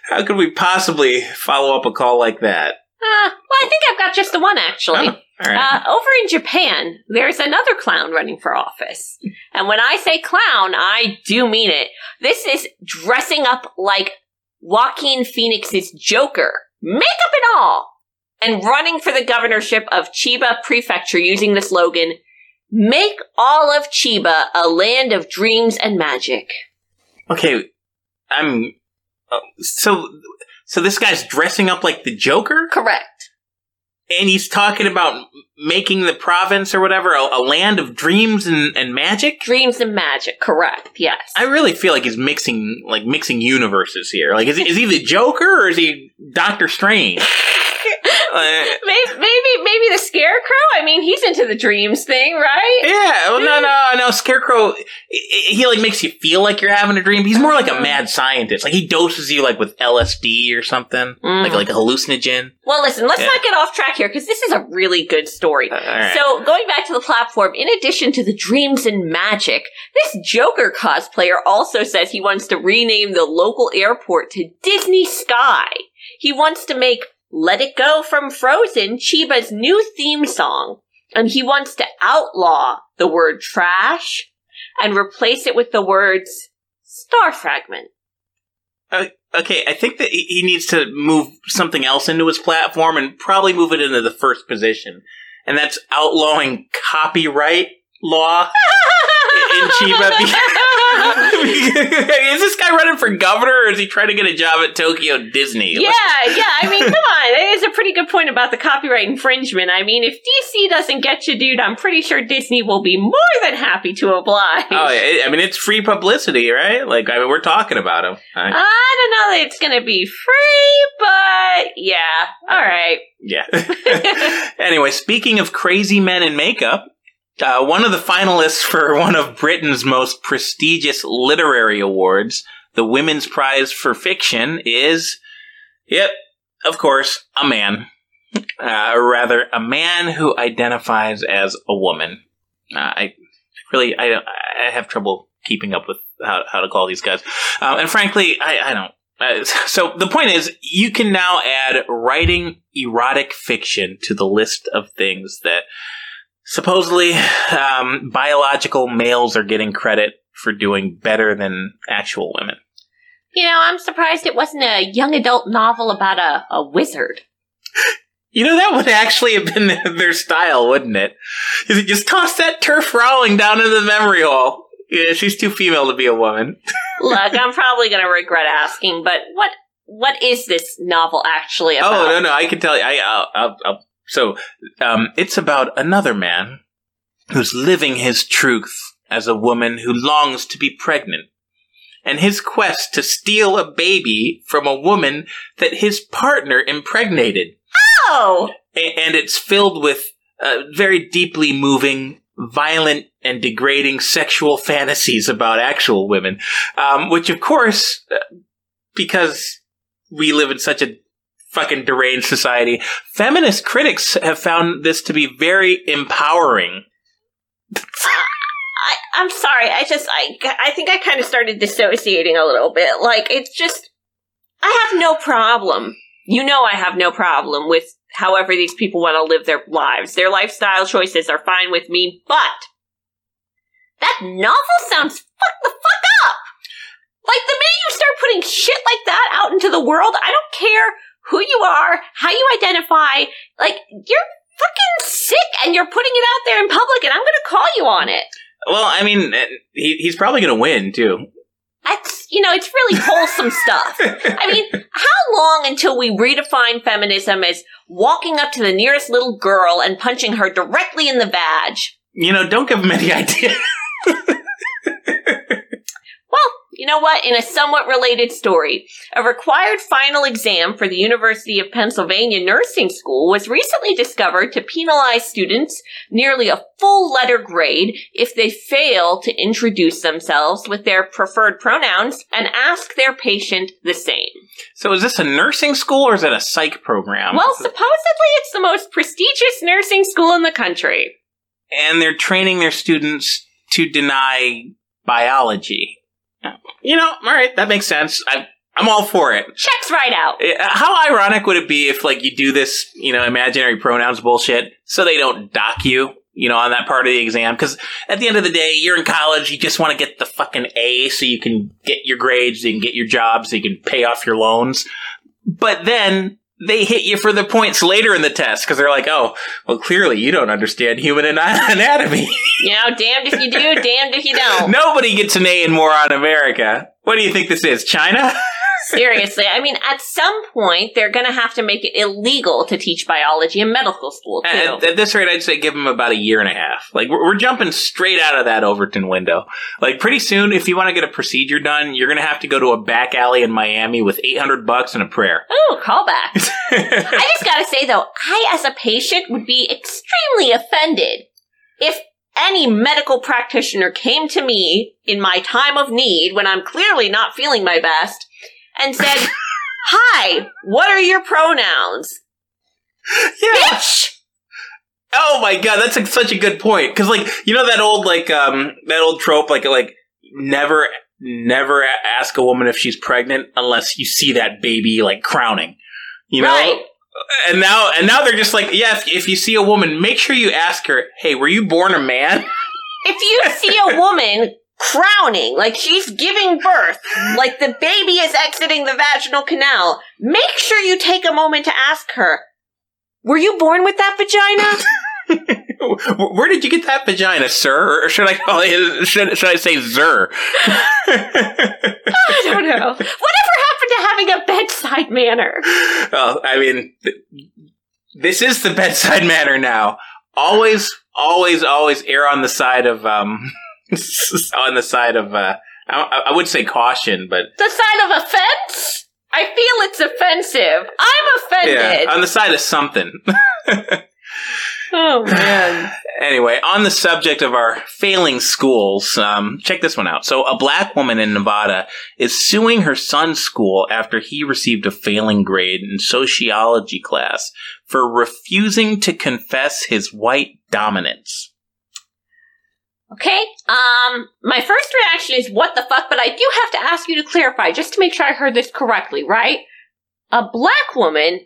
how could we possibly follow up a call like that? Uh, well, I think I've got just the one actually. Oh, right. Uh, over in Japan, there's another clown running for office. And when I say clown, I do mean it. This is dressing up like Joaquin Phoenix's Joker, makeup and all, and running for the governorship of Chiba Prefecture using the slogan, Make all of Chiba a land of dreams and magic. okay, I'm uh, so so this guy's dressing up like the Joker? Correct. and he's talking about making the province or whatever a, a land of dreams and, and magic. Dreams and magic, correct, yes. I really feel like he's mixing like mixing universes here. Like, is is he the Joker or is he Doctor Strange? Maybe, maybe, maybe the scarecrow. I mean, he's into the dreams thing, right? yeah, well, no, hmm. no, no. Scarecrow, he, like makes you feel like you're having a dream. He's more like a hmm. mad scientist. Like he doses you like with LSD or something, hmm. like like a hallucinogen. Well, listen, let's Yeah. not get off track here because this is a really good story. Uh, right. So, going back to the platform, in addition to the dreams and magic, this Joker cosplayer also says he wants to rename the local airport to Disney Sky. He wants to make Let It Go from Frozen Chiba's new theme song. And he wants to outlaw the word trash and replace it with the words star fragment. Uh, okay, I think that he he needs to move something else into his platform and probably move it into the first position. And that's outlawing copyright law in Chiba. is this guy running for governor or is he trying to get a job at Tokyo Disney? Yeah, yeah. I mean, come on. It is a pretty good point about the copyright infringement. I mean, if DC doesn't get you, dude, I'm pretty sure Disney will be more than happy to oblige. Oh, yeah, I mean, it's free publicity, right? Like, I mean, we're talking about him. I- I don't know that it's going to be free, but yeah. All right. Yeah. anyway, speaking of crazy men in makeup, uh, one of the finalists for one of Britain's most prestigious literary awards, the Women's Prize for Fiction, is, yep, of course, a man. Uh, or rather, a man who identifies as a woman. Uh, I really, I, I have trouble keeping up with how, how to call these guys. Um, and frankly, I, I don't. Uh, so the point is, you can now add writing erotic fiction to the list of things that supposedly um, biological males are getting credit for doing better than actual women. You know, I'm surprised it wasn't a young adult novel about a, a wizard. You know, that would actually have been their style, wouldn't it? Is it just toss that TERF rowling down into the memory hole? Yeah, she's too female to be a woman. Look, I'm probably going to regret asking, but what what is this novel actually about? Oh no, no, I can tell you. I, I'll, I'll, I'll, so, um, it's about another man who's living his truth as a woman who longs to be pregnant, and his quest to steal a baby from a woman that his partner impregnated. Oh! A- and it's filled with uh, very deeply moving, violent and degrading sexual fantasies about actual women. Um, which, of course, uh, because we live in such a fucking deranged society, feminist critics have found this to be very empowering. I, I'm sorry. I just, I, I think I kind of started dissociating a little bit. Like, it's just, I have no problem. You know, I have no problem with however these people want to live their lives. Their lifestyle choices are fine with me, but that novel sounds fuck the fuck up. Like, the minute you start putting shit like that out into the world, I don't care who you are, how you identify, like, you're fucking sick and you're putting it out there in public and I'm gonna call you on it. Well, I mean, uh, he, he's probably going to win, too. That's, you know, it's really wholesome stuff. I mean, how long until we redefine feminism as walking up to the nearest little girl and punching her directly in the vag? You know, don't give him any idea. You know what? In a somewhat related story, a required final exam for the University of Pennsylvania Nursing School was recently discovered to penalize students nearly a full letter grade if they fail to introduce themselves with their preferred pronouns and ask their patient the same. So is this a nursing school or is it a psych program? Well, supposedly it's the most prestigious nursing school in the country. and they're training their students to deny biology. You know, all right, that makes sense. I, I'm all for it. Checks right out. Uh, How ironic would it be if, like, you do this, you know, imaginary pronouns bullshit so they don't dock you, you know, on that part of the exam? Because at the end of the day, you're in college, you just want to get the fucking A so you can get your grades, so you can get your job, so you can pay off your loans. But then they hit you for the points later in the test because they're like, oh, well, clearly you don't understand human anatomy. You know, damned if you do, damned if you don't. Nobody gets an A in Moron America. What do you think this is, China? Seriously, I mean, at some point, they're going to have to make it illegal to teach biology in medical school, too. At, at this rate, I'd say give them about a year and a half. Like we're, we're jumping straight out of that Overton window. Like pretty soon, if you want to get a procedure done, you're gonna have to go to a back alley in Miami with 800 bucks and a prayer. Oh, callback. I just gotta say, though, I, as a patient, would be extremely offended if any medical practitioner came to me in my time of need when I'm clearly not feeling my best and said, Hi, what are your pronouns? Yeah. Oh my god, that's like such a good point. Because like you know that old like um that old trope like like never never ask a woman if she's pregnant unless you see that baby like crowning. You know. Right. And now, and now they're just like, yeah. If, if you see a woman, make sure you ask her, "Hey, were you born a man?" If you see a woman crowning, like she's giving birth, like the baby is exiting the vaginal canal, make sure you take a moment to ask her, Were you born with that vagina? Where did you get that vagina, sir? Or should I call it? Should, should I say zer? I don't know. Whatever happened to having a bedside manner? well, I mean, th- this is the bedside manner now. Always, always, always err on the side of um, on the side of uh, I, I would say caution, but The side of offense? I feel it's offensive. I'm offended. yeah, on the side of something. oh man. Anyway, on the subject of our failing schools, um, check this one out. So, a black woman in Nevada is suing her son's school after he received a failing grade in sociology class for refusing to confess his white dominance. Okay, um, my first reaction is what the fuck, but I do have to ask you to clarify just to make sure I heard this correctly, right? A black woman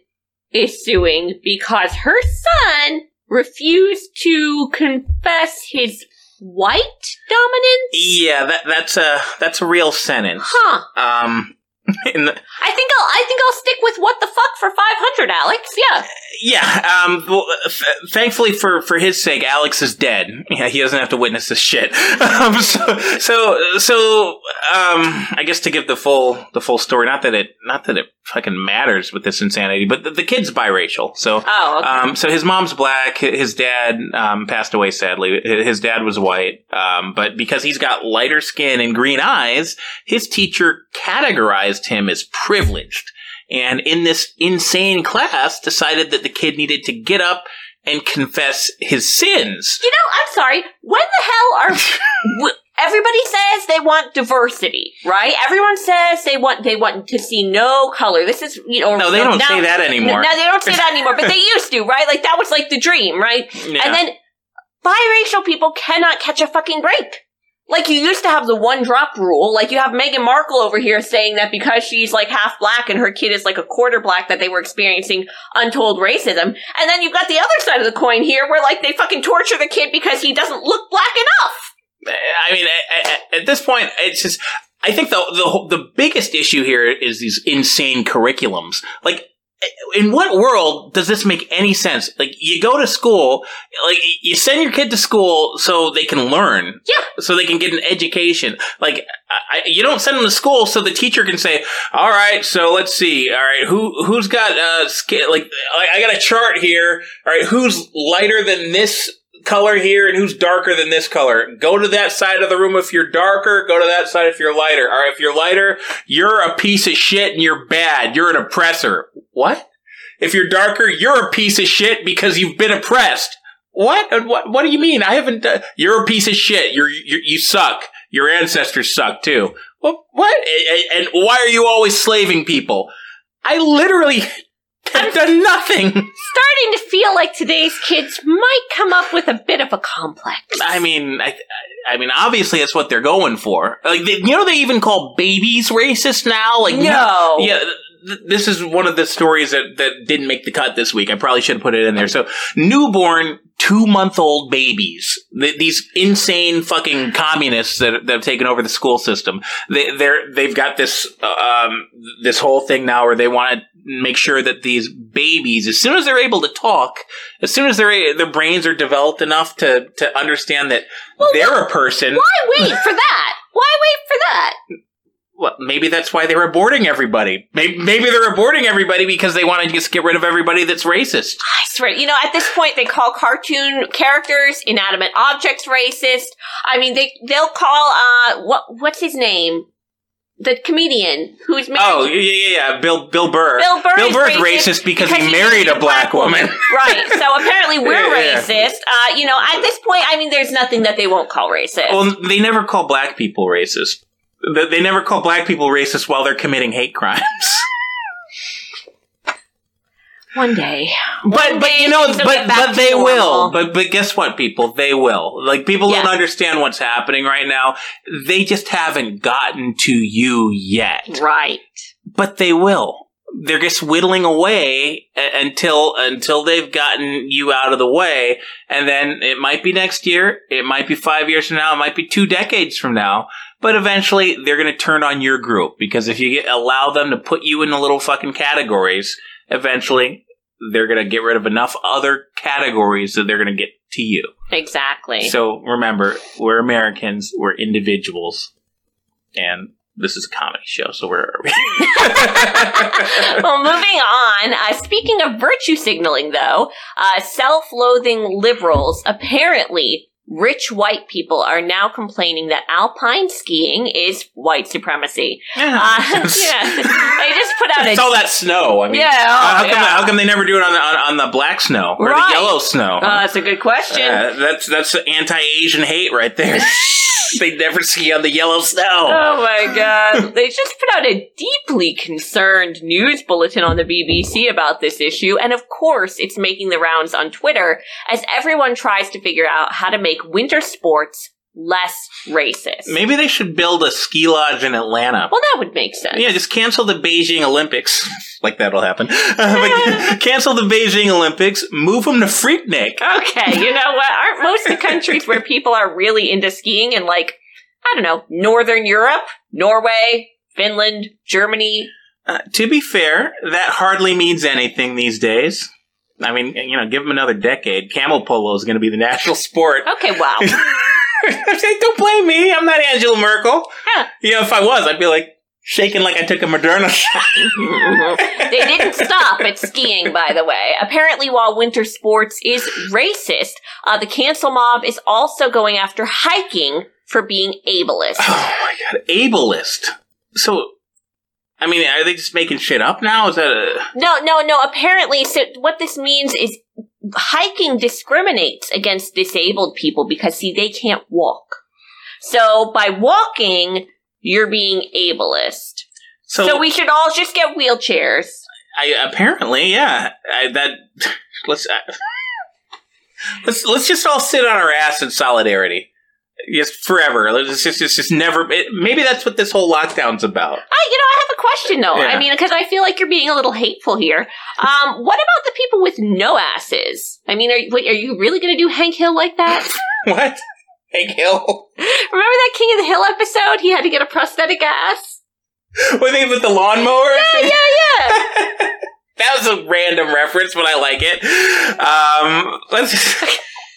is suing because her son refused to confess his white dominance? Yeah, that, that's a that's a real sentence. Huh. Um, the, I think I'll I think I'll stick with what the fuck for 500, Alex. Yeah. Yeah, um, well, f- thankfully for, for his sake, Alex is dead. Yeah, he doesn't have to witness this shit. Um, so, so, so, um, I guess to give the full, the full story, not that it, not that it fucking matters with this insanity, but the, the kid's biracial. So, Oh, okay. um, so his mom's black, his dad, um, passed away sadly. His dad was white, um, but because he's got lighter skin and green eyes, his teacher categorized him as privileged and in this insane class decided that the kid needed to get up and confess his sins. You know, I'm sorry. When when the hell are everybody says they want diversity, right? Everyone says they want they want to see no color. This is you know No, they don't now- say that anymore. No, they don't say that anymore, but they used to, right? Like that was like the dream, right? Yeah. And then biracial people cannot catch a fucking break. Like you used to have the one drop rule. Like you have Meghan Markle over here saying that because she's like half black and her kid is like a quarter black that they were experiencing untold racism. And then you've got the other side of the coin here where like they fucking torture the kid because he doesn't look black enough. I mean, at, at- this point, it's just. I think the the the biggest issue here is these insane curriculums. Like, in what world does this make any sense? Like, you go to school, like you send your kid to school so they can learn, Yeah. so they can get an education. Like, I, you don't send them to school so the teacher can say, "All right, so let's see. All right, who who's got uh skin? Like, I I got a chart here. All right, who's lighter than this?" Color here and who's darker than this color. Go to that side of the room if you're darker, go to that side if you're lighter. Or if you're lighter, you're a piece of shit and you're bad. You're an oppressor. What? If you're darker, you're a piece of shit because you've been oppressed. What? What? What do you mean? I haven't. you're a piece of shit. You're, you're you suck. Your ancestors suck too. What? And why are you always slaving people? I literally have done nothing. Starting to feel like today's kids might come up with a bit of a complex. I mean, I, I mean, obviously that's what they're going for. Like, they, you know, they even call babies racist now. Like, No. yeah. th- This is one of the stories that, that didn't make the cut this week. I probably should have put it in there. So, newborn, two month old babies, th- these insane fucking communists that, that have taken over the school system. They, they're, they've got this, uh, um, this whole thing now where they want to make sure that these babies, as soon as they're able to talk, as soon as their their brains are developed enough to to understand that they're a person. Why wait for that? Why wait for that? Well, maybe that's why they're aborting everybody. Maybe, maybe they're aborting everybody because they want to just get rid of everybody that's racist. I swear, you know, at this point they call cartoon characters, inanimate objects racist. I mean, they they'll call uh what what's his name? The comedian who's married. Oh yeah, yeah, yeah. Bill Bill Burr. Bill Burr is Burr's racist racist because, because he married a black woman. right. So apparently we're Yeah. racist. Uh, you know, at this point, I mean, there's nothing that they won't call racist. well, they never call black people racist. They never call black people racist while they're committing hate crimes. One day. But One but day you know but but they normal. will. But but guess what, people? They will. Like people don't understand what's happening right now. They just haven't gotten to you yet. Right. But they will. They're just whittling away until until they've gotten you out of the way, and then it might be next year, it might be five years from now, it might be two decades from now. But eventually, they're going to turn on your group because if you get, allow them to put you in the little fucking categories, eventually they're going to get rid of enough other categories that they're going to get to you. Exactly. So remember, we're Americans, we're individuals, and this is a comedy show. So where are we? well, moving on. Uh, speaking of virtue signaling, though, uh, self-loathing liberals apparently. Rich white people are now complaining that alpine skiing is white supremacy. Uh, yeah, they just put out a it's all that snow. I mean, Yeah, how, oh, how come, yeah. how come they never do it on the, on, on the black snow or Right. the yellow snow? Uh, that's a good question. Uh, that's that's anti-Asian hate right there. they never ski on the yellow snow. Oh my god. They just put out a deeply concerned news bulletin on the BBC about this issue, and of course, it's making the rounds on Twitter as everyone tries to figure out how to make winter sports less racist. Maybe they should build a ski lodge in Atlanta. Well, that would make sense. Yeah, just cancel the Beijing Olympics. like that'll happen. But cancel the Beijing Olympics. Move them to Freaknik. Okay, you know what? Aren't most of the countries where people are really into skiing in, like, I don't know, Northern Europe, Norway, Finland, Germany? Uh, to be fair, that hardly means anything these days. I mean, you know, give them another decade. Camel polo is going to be the national sport. Okay, wow. Don't blame me. I'm not Angela Merkel. Huh. You know, if I was, I'd be like shaking like I took a Moderna shot. they didn't stop at skiing, by the way. Apparently, while winter sports is racist, uh, the cancel mob is also going after hiking for being ableist. Oh my god, ableist. So, I mean, are they just making shit up now? Is that a No, no, no. Apparently, so what this means is hiking discriminates against disabled people because see they can't walk. So by walking, you're being ableist. So, So, we should all just get wheelchairs. I apparently, yeah, I, that let's uh, let's let's just all sit on our ass in solidarity, just forever. Let's just just, just never. It, maybe that's what this whole lockdown's about. I, you know, I have a question though. Yeah. I mean, because I feel like you're being a little hateful here. Um, what about the people with no asses? I mean, are, you- are you really going to do Hank Hill like that? What? Hank Hill? Remember that King of the Hill episode? He had to get a prosthetic ass. What thing with the lawnmower? Yeah, yeah, yeah. That was a random reference, but I like it. Um, let's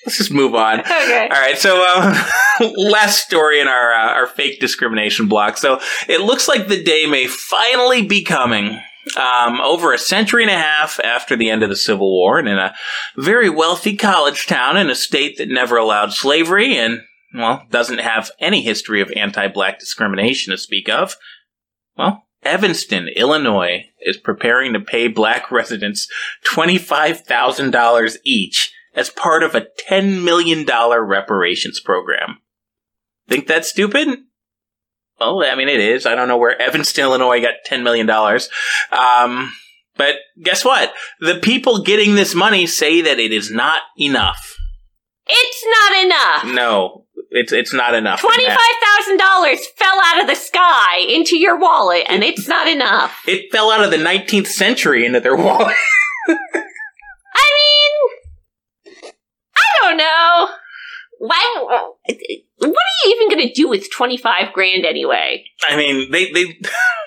let's just move on. Okay. All right. So, um, last story in our uh, our fake discrimination block. So, it looks like the day may finally be coming. Um, over a century and a half after the end of the Civil War, and in a very wealthy college town in a state that never allowed slavery and, well, doesn't have any history of anti black discrimination to speak of, well, Evanston, Illinois is preparing to pay black residents $25,000 each as part of a $10 million reparations program. Think that's stupid? Well, I mean, it is. I don't know where Evanston, Illinois got $10 million. Um, but guess what? The people getting this money say that it is not enough. It's not enough. No, it's it's not enough. Twenty-five thousand dollars fell out of the sky into your wallet, and it's not enough. It fell out of the 19th century into their wallet. I mean, I don't know. Why? What are you even going to do with twenty-five grand anyway? I mean, they they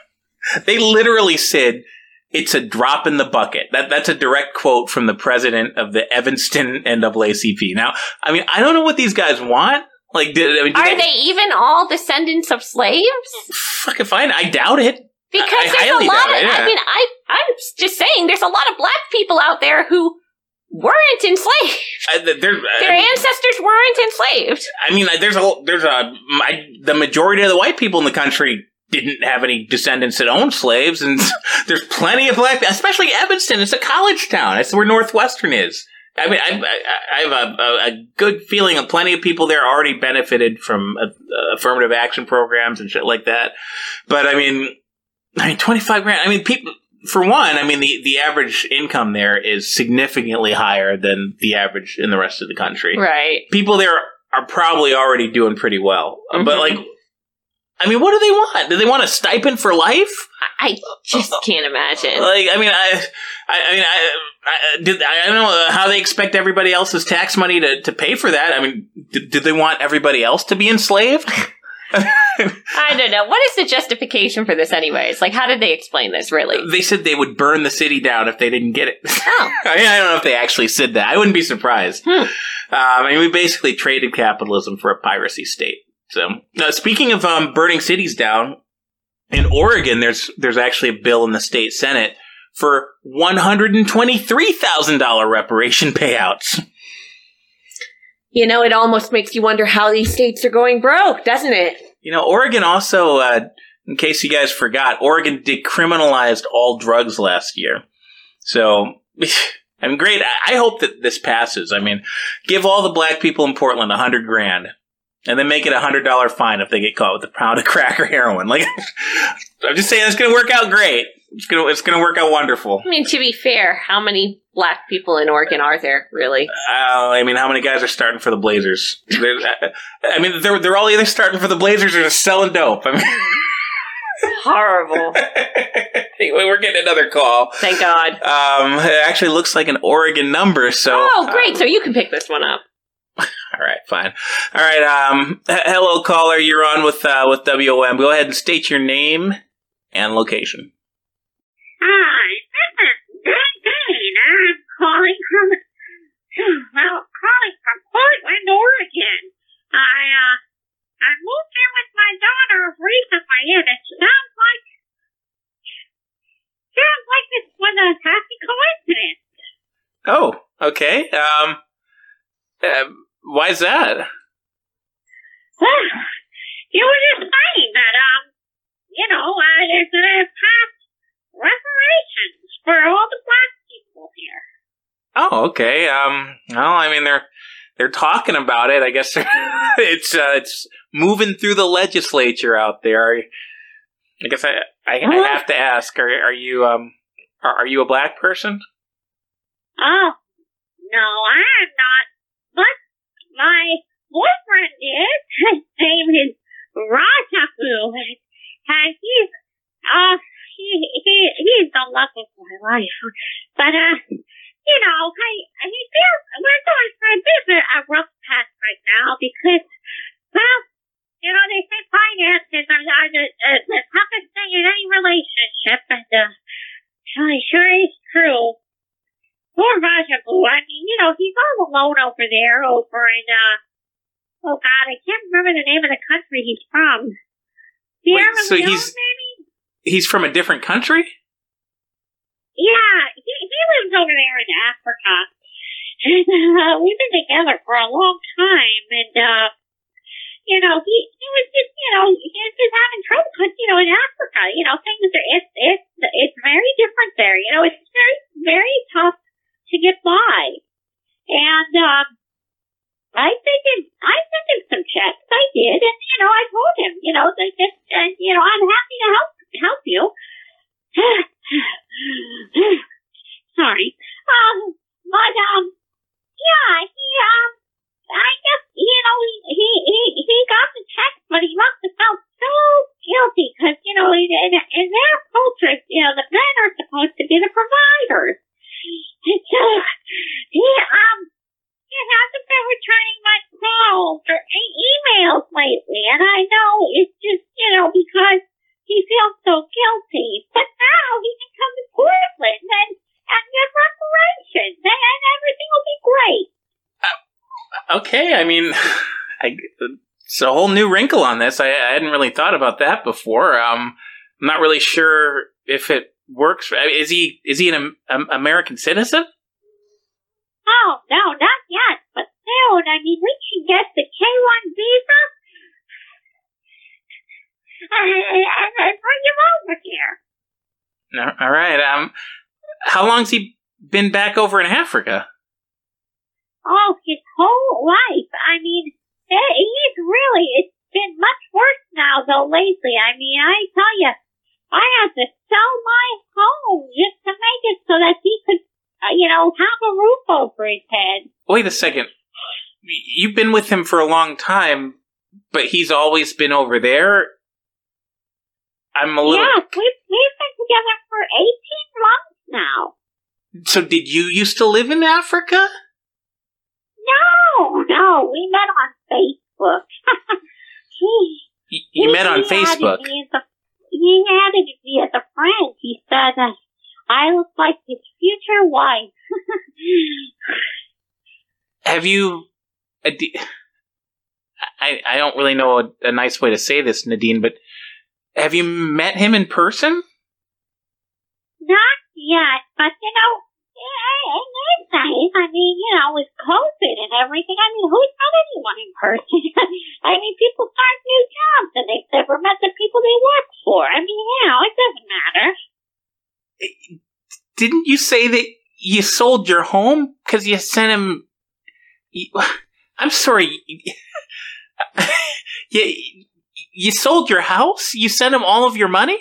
they literally said it's a drop in the bucket. That that's a direct quote from the president of the Evanston NAACP. Now, I mean, I don't know what these guys want. Like, did, I mean, Are they even all descendants of slaves? fucking fine? I doubt it. Because I there's highly a lot of. it, yeah. I mean, I I'm just saying, there's a lot of black people out there who weren't enslaved. I, there, Their I, ancestors weren't enslaved. I mean, there's a there's a my, the majority of the white people in the country didn't have any descendants that owned slaves, and there's plenty of black, especially Evanston. It's a college town. It's where Northwestern is. I mean, I, I, I have a, a, a good feeling of plenty of people there already benefited from uh, uh, affirmative action programs and shit like that. But I mean, I mean, twenty five grand. I mean, people. For one, I mean the, the average income there is significantly higher than the average in the rest of the country Right. people there are probably already doing pretty well. But Mhm. like, I mean, what do they want? Do they want a stipend for life? I just can't imagine. Like, I mean, I, I, I mean, I, I, did, I don't know how they expect everybody else's tax money to, to pay for that. I mean, did, did they want everybody else to be enslaved? I don't know. What is the justification for this, anyways? Like, how did they explain this, really? they said they would burn the city down if they didn't get it. Oh. I, mean, I don't know if they actually said that. I wouldn't be surprised. Hmm. Um, I mean, we basically traded capitalism for a piracy state. So, now, speaking of um, burning cities down, in Oregon, there's there's actually a bill in the state senate for one hundred and twenty three thousand dollar reparation payouts. You know, it almost makes you wonder how these states are going broke, doesn't it? You know, Oregon also, uh, in case you guys forgot, Oregon decriminalized all drugs last year. So, I mean, great. I hope that this passes. I mean, give all the black people in Portland a hundred grand, and then make it a hundred dollar fine if they get caught with a pound of crack or heroin. Like, I'm just saying, it's going to work out great. It's gonna, it's gonna work out wonderful. I mean, to be fair, how many black people in Oregon are there, really? Uh, I mean, how many guys are starting for the Blazers? They're- I mean, they're they're all either starting for the Blazers or just selling dope. I mean. Horrible. anyway, we're getting another call. Thank God. Um, it actually looks like an Oregon number, so. Oh, great. So you can pick this one up. All right, fine. All right. Um, h- hello, caller. You're on with uh, with WOM. Go ahead and state your name and location. Hi, this is Dean. I'm calling from, well, calling from Portland, Oregon. I, uh, I moved in with my daughter recently, and it sounds like, sounds like this was a happy coincidence. Oh, okay. Um, uh, why is that? Well, you were just saying that, um, you know, uh, there's gonna pass reparations for all the black people here. Oh, okay. Um, well, I mean, they're they're talking about it. I guess it's uh, it's moving through the legislature out there. I guess I I, I have to ask: Are are you um are, are you a black person? Oh, no, I'm not. But my boyfriend is. His name is Rajaku. And he's, uh, he, he, he's the love of my life. But, uh, you know, I, he feels, we're going through a bit of a, rough patch right now because, well, you know, they say finances are, are the, uh, the toughest thing in any relationship, and, uh, it sure is true. Poor Rajabu, I mean, you know, he's all alone over there, over in, uh, oh god, I can't remember the name of the country he's from. Sierra so he's- maybe? He's from a different country. Yeah, he, he lives over there in Africa. And, uh, we've been together for a long time, and, uh, you know, he, he was just, you know, he was just having trouble because, you know, in Africa, you know, things are, it's, it's, it's very different there. You know, it's very, very tough to get by. And, um, I sent him, I sent him some checks. I did. And, you know, I told him, you know, that just, uh, you know, I'm happy to help, help you. Sorry. Um, but, um, yeah, he, um, I guess, you know, he, he, he, he got the check, but he must have felt so guilty because, you know, in, in, in their culture, you know, the men are supposed to be the providers. So, he, um, he hasn't been returning my calls or e- emails lately, and I know it's just, you know, because he feels so guilty. But now he can come to Portland and, and get reparations, and, and everything will be great. Okay, I mean, I, it's a whole new wrinkle on this. I, I hadn't really thought about that before. Um, I'm not really sure if it works. I mean, Is he is he an Am- American citizen? Oh, no, not yet, but soon. I mean, we can get the K1 visa and bring him over here. No, all right. Um, how long's he been back over in Africa? Oh, his whole life. I mean, eh, he's really, it's been much worse now, though, lately. I mean, I tell you, I had to sell my home just to make it so that he could, uh, you know, have a roof over his head. Wait a second. You've been with him for a long time, but he's always been over there. I'm a little. Yes, we've, we've been together for 18 months now. So, did you used to live in Africa? No, no, we met on Facebook. he, Y- You met on he Facebook. as a- he added me as a friend. He said that I look like his future wife. Have you? uh, I I don't really know a, a nice way to say this, Nadine, but have you met him in person? Not yet, but you know, it is nice. I mean, you know, with COVID and everything, I mean, who's met anyone in person? I mean, people start new jobs and they've never met the people they work for. I mean, you know, it doesn't matter. Didn't you say that you sold your home because you sent him? You, I'm sorry. you you sold your house? You sent him all of your money?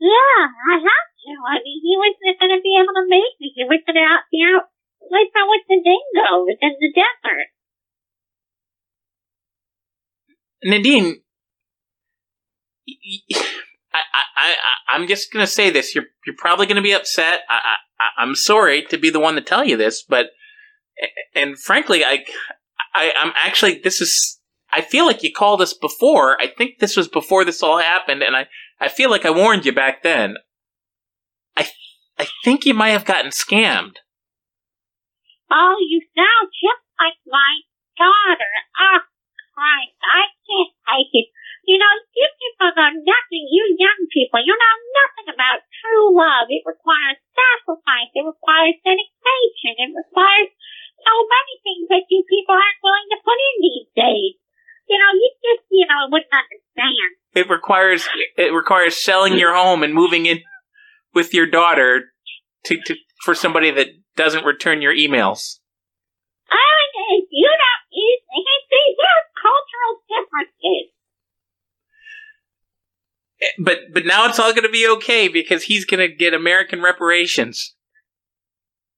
Yeah, I have to. I mean, he wasn't going to be able to make me. He was going to out, you know, live out with the dingoes in the desert. Nadine, y- y- I, I, I, I'm just gonna say this. You're, you're probably gonna be upset. I, I, I'm sorry to be the one to tell you this, but, and frankly, I, I, I'm actually, this is, I feel like you called us before. I think this was before this all happened, and I, I feel like I warned you back then. I, I think you might have gotten scammed. Oh, you sound just like my daughter. Oh, Christ, I can't take it. You know, you people know nothing. You young people, you know nothing about true love. It requires sacrifice. It requires dedication. It requires so many things that you people aren't willing to put in these days. You know, you just, you know, wouldn't understand. It requires, it requires selling your home and moving in with your daughter to, to for somebody that doesn't return your emails. Oh, you don't, see, there's cultural differences. But but now it's all going to be okay because he's going to get American reparations.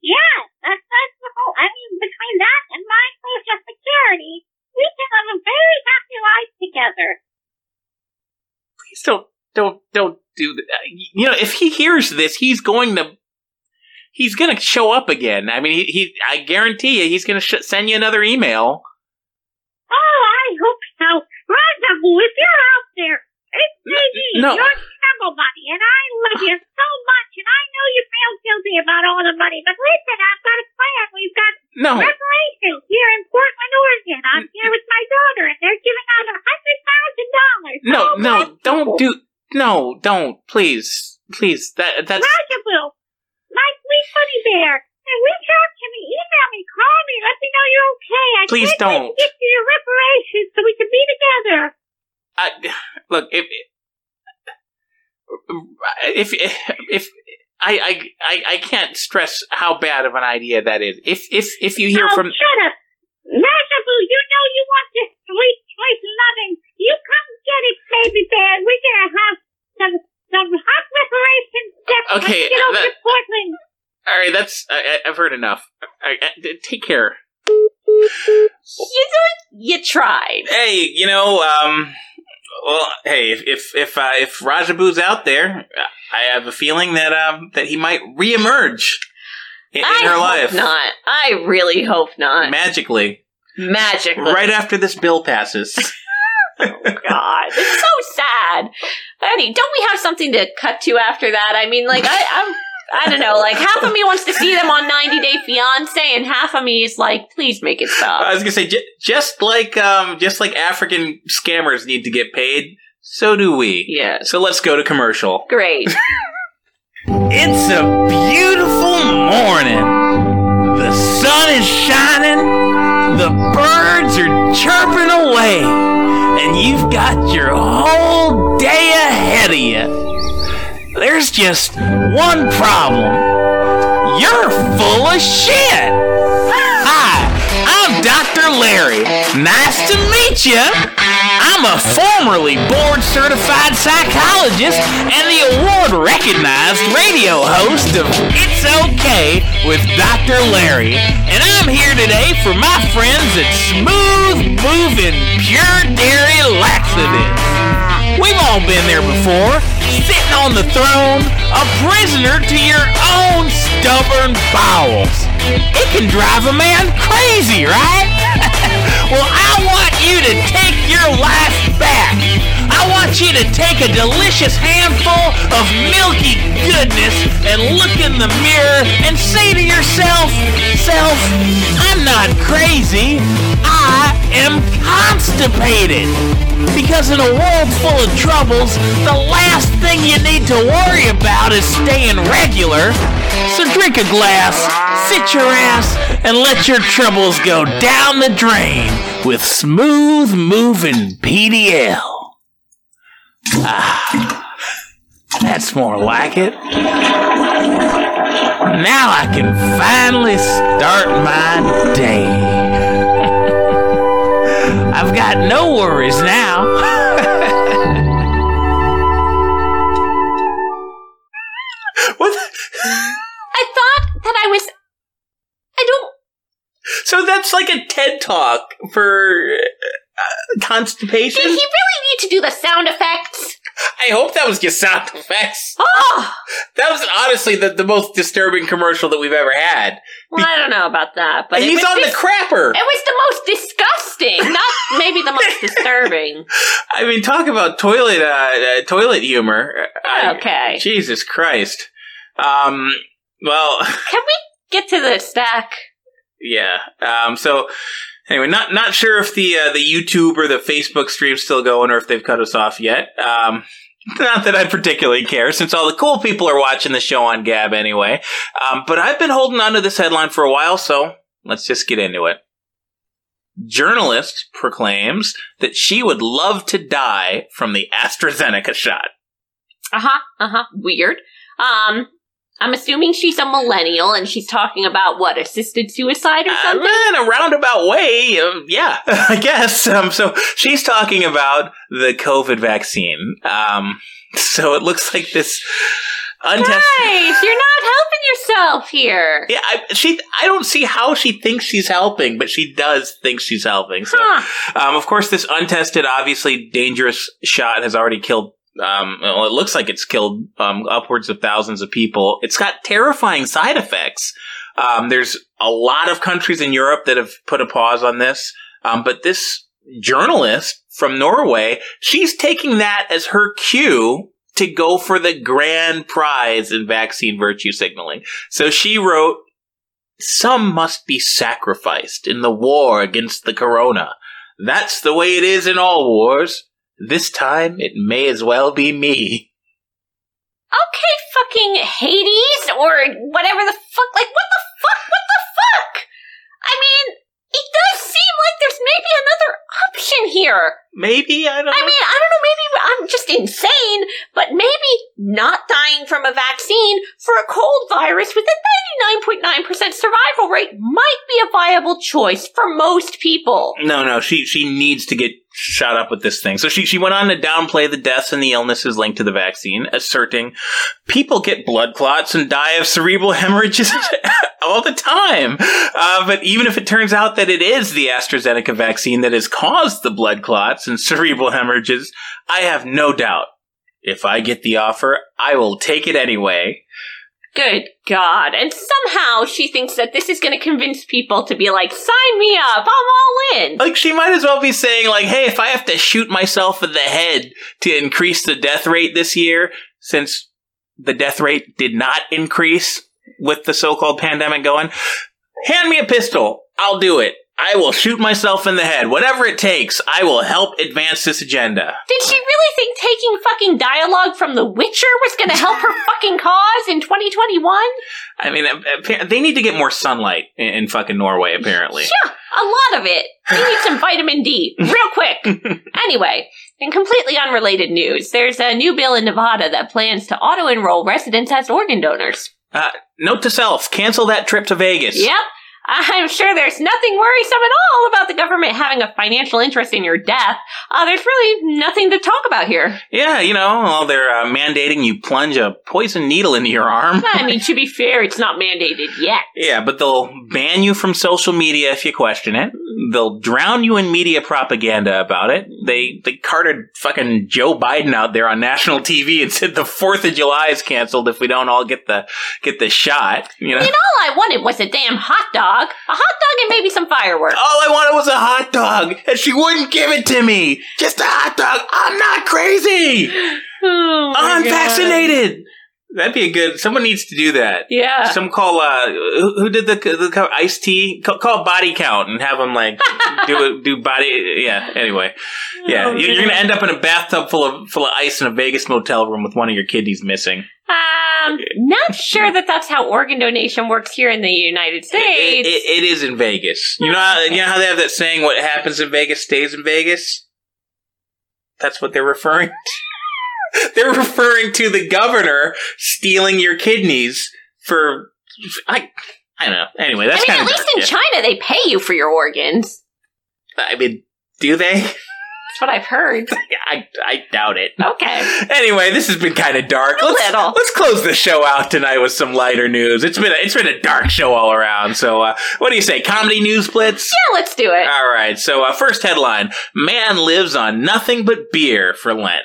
Yeah, that's, that's the whole, I mean, between that and my social security, we can have a very happy life together. Please don't don't don't do that. Uh, you know, if he hears this, he's going to he's going to show up again. I mean, he, he I guarantee you, he's going to sh- send you another email. Oh, I hope so. Rendezvous, if you're out there, it's me, no. your snuggle buddy, and I love you so much, and I know you feel guilty about all the money, but listen, I've got a plan. We've got No. reparations here in Portland, Oregon. I'm here with my daughter, and they're giving out a hundred thousand dollars. No, oh, no, don't do no, don't please, please. That that's Rendezvous, my sweet buddy bear. And reach out to me, email me, call me, let me know you're okay. I Please can't wait don't. to get to your reparations so we can be together. I, look if if if I, I I I can't stress how bad of an idea that is. If if if you hear oh, from shut up. Rendezvous, you know you want this sweet, sweet loving. You come get it, baby bear. We're gonna have some, some hot reparations. Step. Okay, Let's get over that- to Portland. all right, that's I, I- I've heard enough. I, I, take care. You you tried. Hey, you know, um, well, hey, if if if, uh, if Rajabu's out there, I have a feeling that um that he might reemerge in, in I her hope life not. I really hope not. magically, Magically. right after this bill passes. Oh God, it's so sad. Eddie, don't we have something to cut to after that? I mean, like, I, I'm, I don't know, like, half of me wants to see them on 90 Day Fiance, and half of me is like, please make it stop. I was gonna say, j- just like um, just like African scammers need to get paid, so do we. Yeah. So let's go to commercial. Great. It's a beautiful morning. The sun is shining, the birds are chirping away, and you've got your whole day ahead of you. There's just one problem. You're full of shit. Hi, I'm Dr. Larry. Nice to meet you. I'm a formerly board certified psychologist and the award recognized radio host of It's Okay with Dr. Larry. And I'm here today for my friends at Smooth Moving Pure Dairy Laxatives. We've all been there before, sitting on the throne, a prisoner to your own stubborn bowels. It can drive a man crazy, right? well, I want you to take your life back. Want you to take a delicious handful of milky goodness and look in the mirror and say to yourself, Self, I'm not crazy. I am constipated. Because in a world full of troubles, the last thing you need to worry about is staying regular. So drink a glass, sit your ass, and let your troubles go down the drain with smooth moving PDL. Ah, that's more like it. Now I can finally start my day. I've got no worries now. What? I thought that I was. I don't. So that's like a TED talk for uh, constipation. Did he really need to do the sound effects? I hope that was just sound effects. Oh! That was honestly the, the most disturbing commercial that we've ever had. Well, I don't know about that, but And it he's was on the crapper. It was the most disgusting, not maybe the most disturbing. I mean, talk about toilet uh, uh, toilet humor. I- Okay. Jesus Christ. Um. Well, Can we get to the stack? yeah. Um. So. Anyway, not not sure if the uh, the YouTube or the Facebook stream's still going or if they've cut us off yet. Um, not that I particularly care, since all the cool people are watching the show on Gab anyway. Um, but I've been holding on to this headline for a while, so let's just get into it. Journalist proclaims that she would love to die from the AstraZeneca shot. Uh huh. Uh huh. Weird. Um. I'm assuming she's a millennial and she's talking about what assisted suicide or Uh, something. in a roundabout way, um, yeah, I guess. Um, so she's talking about the COVID vaccine. Um, so it looks like this untested. Guys, you're not helping yourself here. Yeah, I, she. I don't see how she thinks she's helping, but she does think she's helping. So, Huh. um, of course, this untested, obviously dangerous shot has already killed. Um, well, it looks like it's killed um, upwards of thousands of people. It's got terrifying side effects. Um, there's a lot of countries in Europe that have put a pause on this, um, but this journalist from Norway, she's taking that as her cue to go for the grand prize in vaccine virtue signaling. So she wrote, Some must be sacrificed in the war against the corona. That's the way it is in all wars. This time it may as well be me. Okay, fucking Hades or whatever the fuck. Like, what the fuck? What the fuck? I mean, it does seem like there's maybe another option here. Maybe, I don't I mean, I don't know, maybe I'm just insane, but maybe not dying from a vaccine for a cold virus with a 99.9% survival rate might be a viable choice for most people. No, no, she she needs to get shot up with this thing. So she she went on to downplay the deaths and the illnesses linked to the vaccine, asserting people get blood clots and die of cerebral hemorrhages all the time. Uh, but even if it turns out that it is the AstraZeneca vaccine that has caused the blood clots and cerebral hemorrhages, I have no doubt. If I get the offer, I will take it anyway. Good God. And somehow she thinks that this is going to convince people to be like, sign me up, I'm all in. Like she might as well be saying like, "Hey, if I have to shoot myself in the head to increase the death rate this year, since the death rate did not increase with the so-called pandemic going, hand me a pistol. I'll do it. I will shoot myself in the head. Whatever it takes, I will help advance this agenda." Did she really think taking fucking dialogue from The Witcher was going to help her fucking cause in 2021? I mean, they need to get more sunlight in, in fucking Norway. Apparently, Yeah, a lot of it. You need some vitamin D, real quick. anyway, in completely unrelated news, there's a new bill in Nevada that plans to auto enroll residents as organ donors. Uh, note to self: cancel that trip to Vegas. Yep. I'm sure there's nothing worrisome at all about the government having a financial interest in your death. Uh, there's really nothing to talk about here. Yeah, you know, well, they're uh, mandating you plunge a poison needle into your arm. I mean, to be fair, it's not mandated yet. Yeah, but they'll ban you from social media if you question it. They'll drown you in media propaganda about it. They they carted fucking Joe Biden out there on national TV and said the Fourth of July is canceled if we don't all get the get the shot. You know, And all I wanted was a damn hot dog. A hot dog and maybe some fireworks. all I wanted was a hot dog, and she wouldn't give it to me. Just a hot dog. I'm not crazy. Oh I'm God. vaccinated. That'd be a good. Someone needs to do that. Yeah. Some call uh who, who did the the Ice-T call, call body count and have them like do it do body yeah anyway yeah Oh, you- you're gonna end up in a bathtub full of full of ice in a Vegas motel room with one of your kidneys missing. Um, not sure that that's how organ donation works here in the United It, States. it- it is in Vegas. You know how, you know how they have that saying "What happens in Vegas stays in Vegas." That's what they're referring. to. they're referring to the governor stealing your kidneys for I I don't know. Anyway, that's I mean, at least in China, they pay you for your organs. I mean, do they? That's what I've heard. I, I doubt it. Okay. Anyway, this has been kind of dark. A let's, little. Let's close the show out tonight with some lighter news. It's been a, it's been a dark show all around. So, uh, what do you say? Comedy news blitz. Yeah, let's do it. All right. So, uh, first headline: Man lives on nothing but beer for Lent.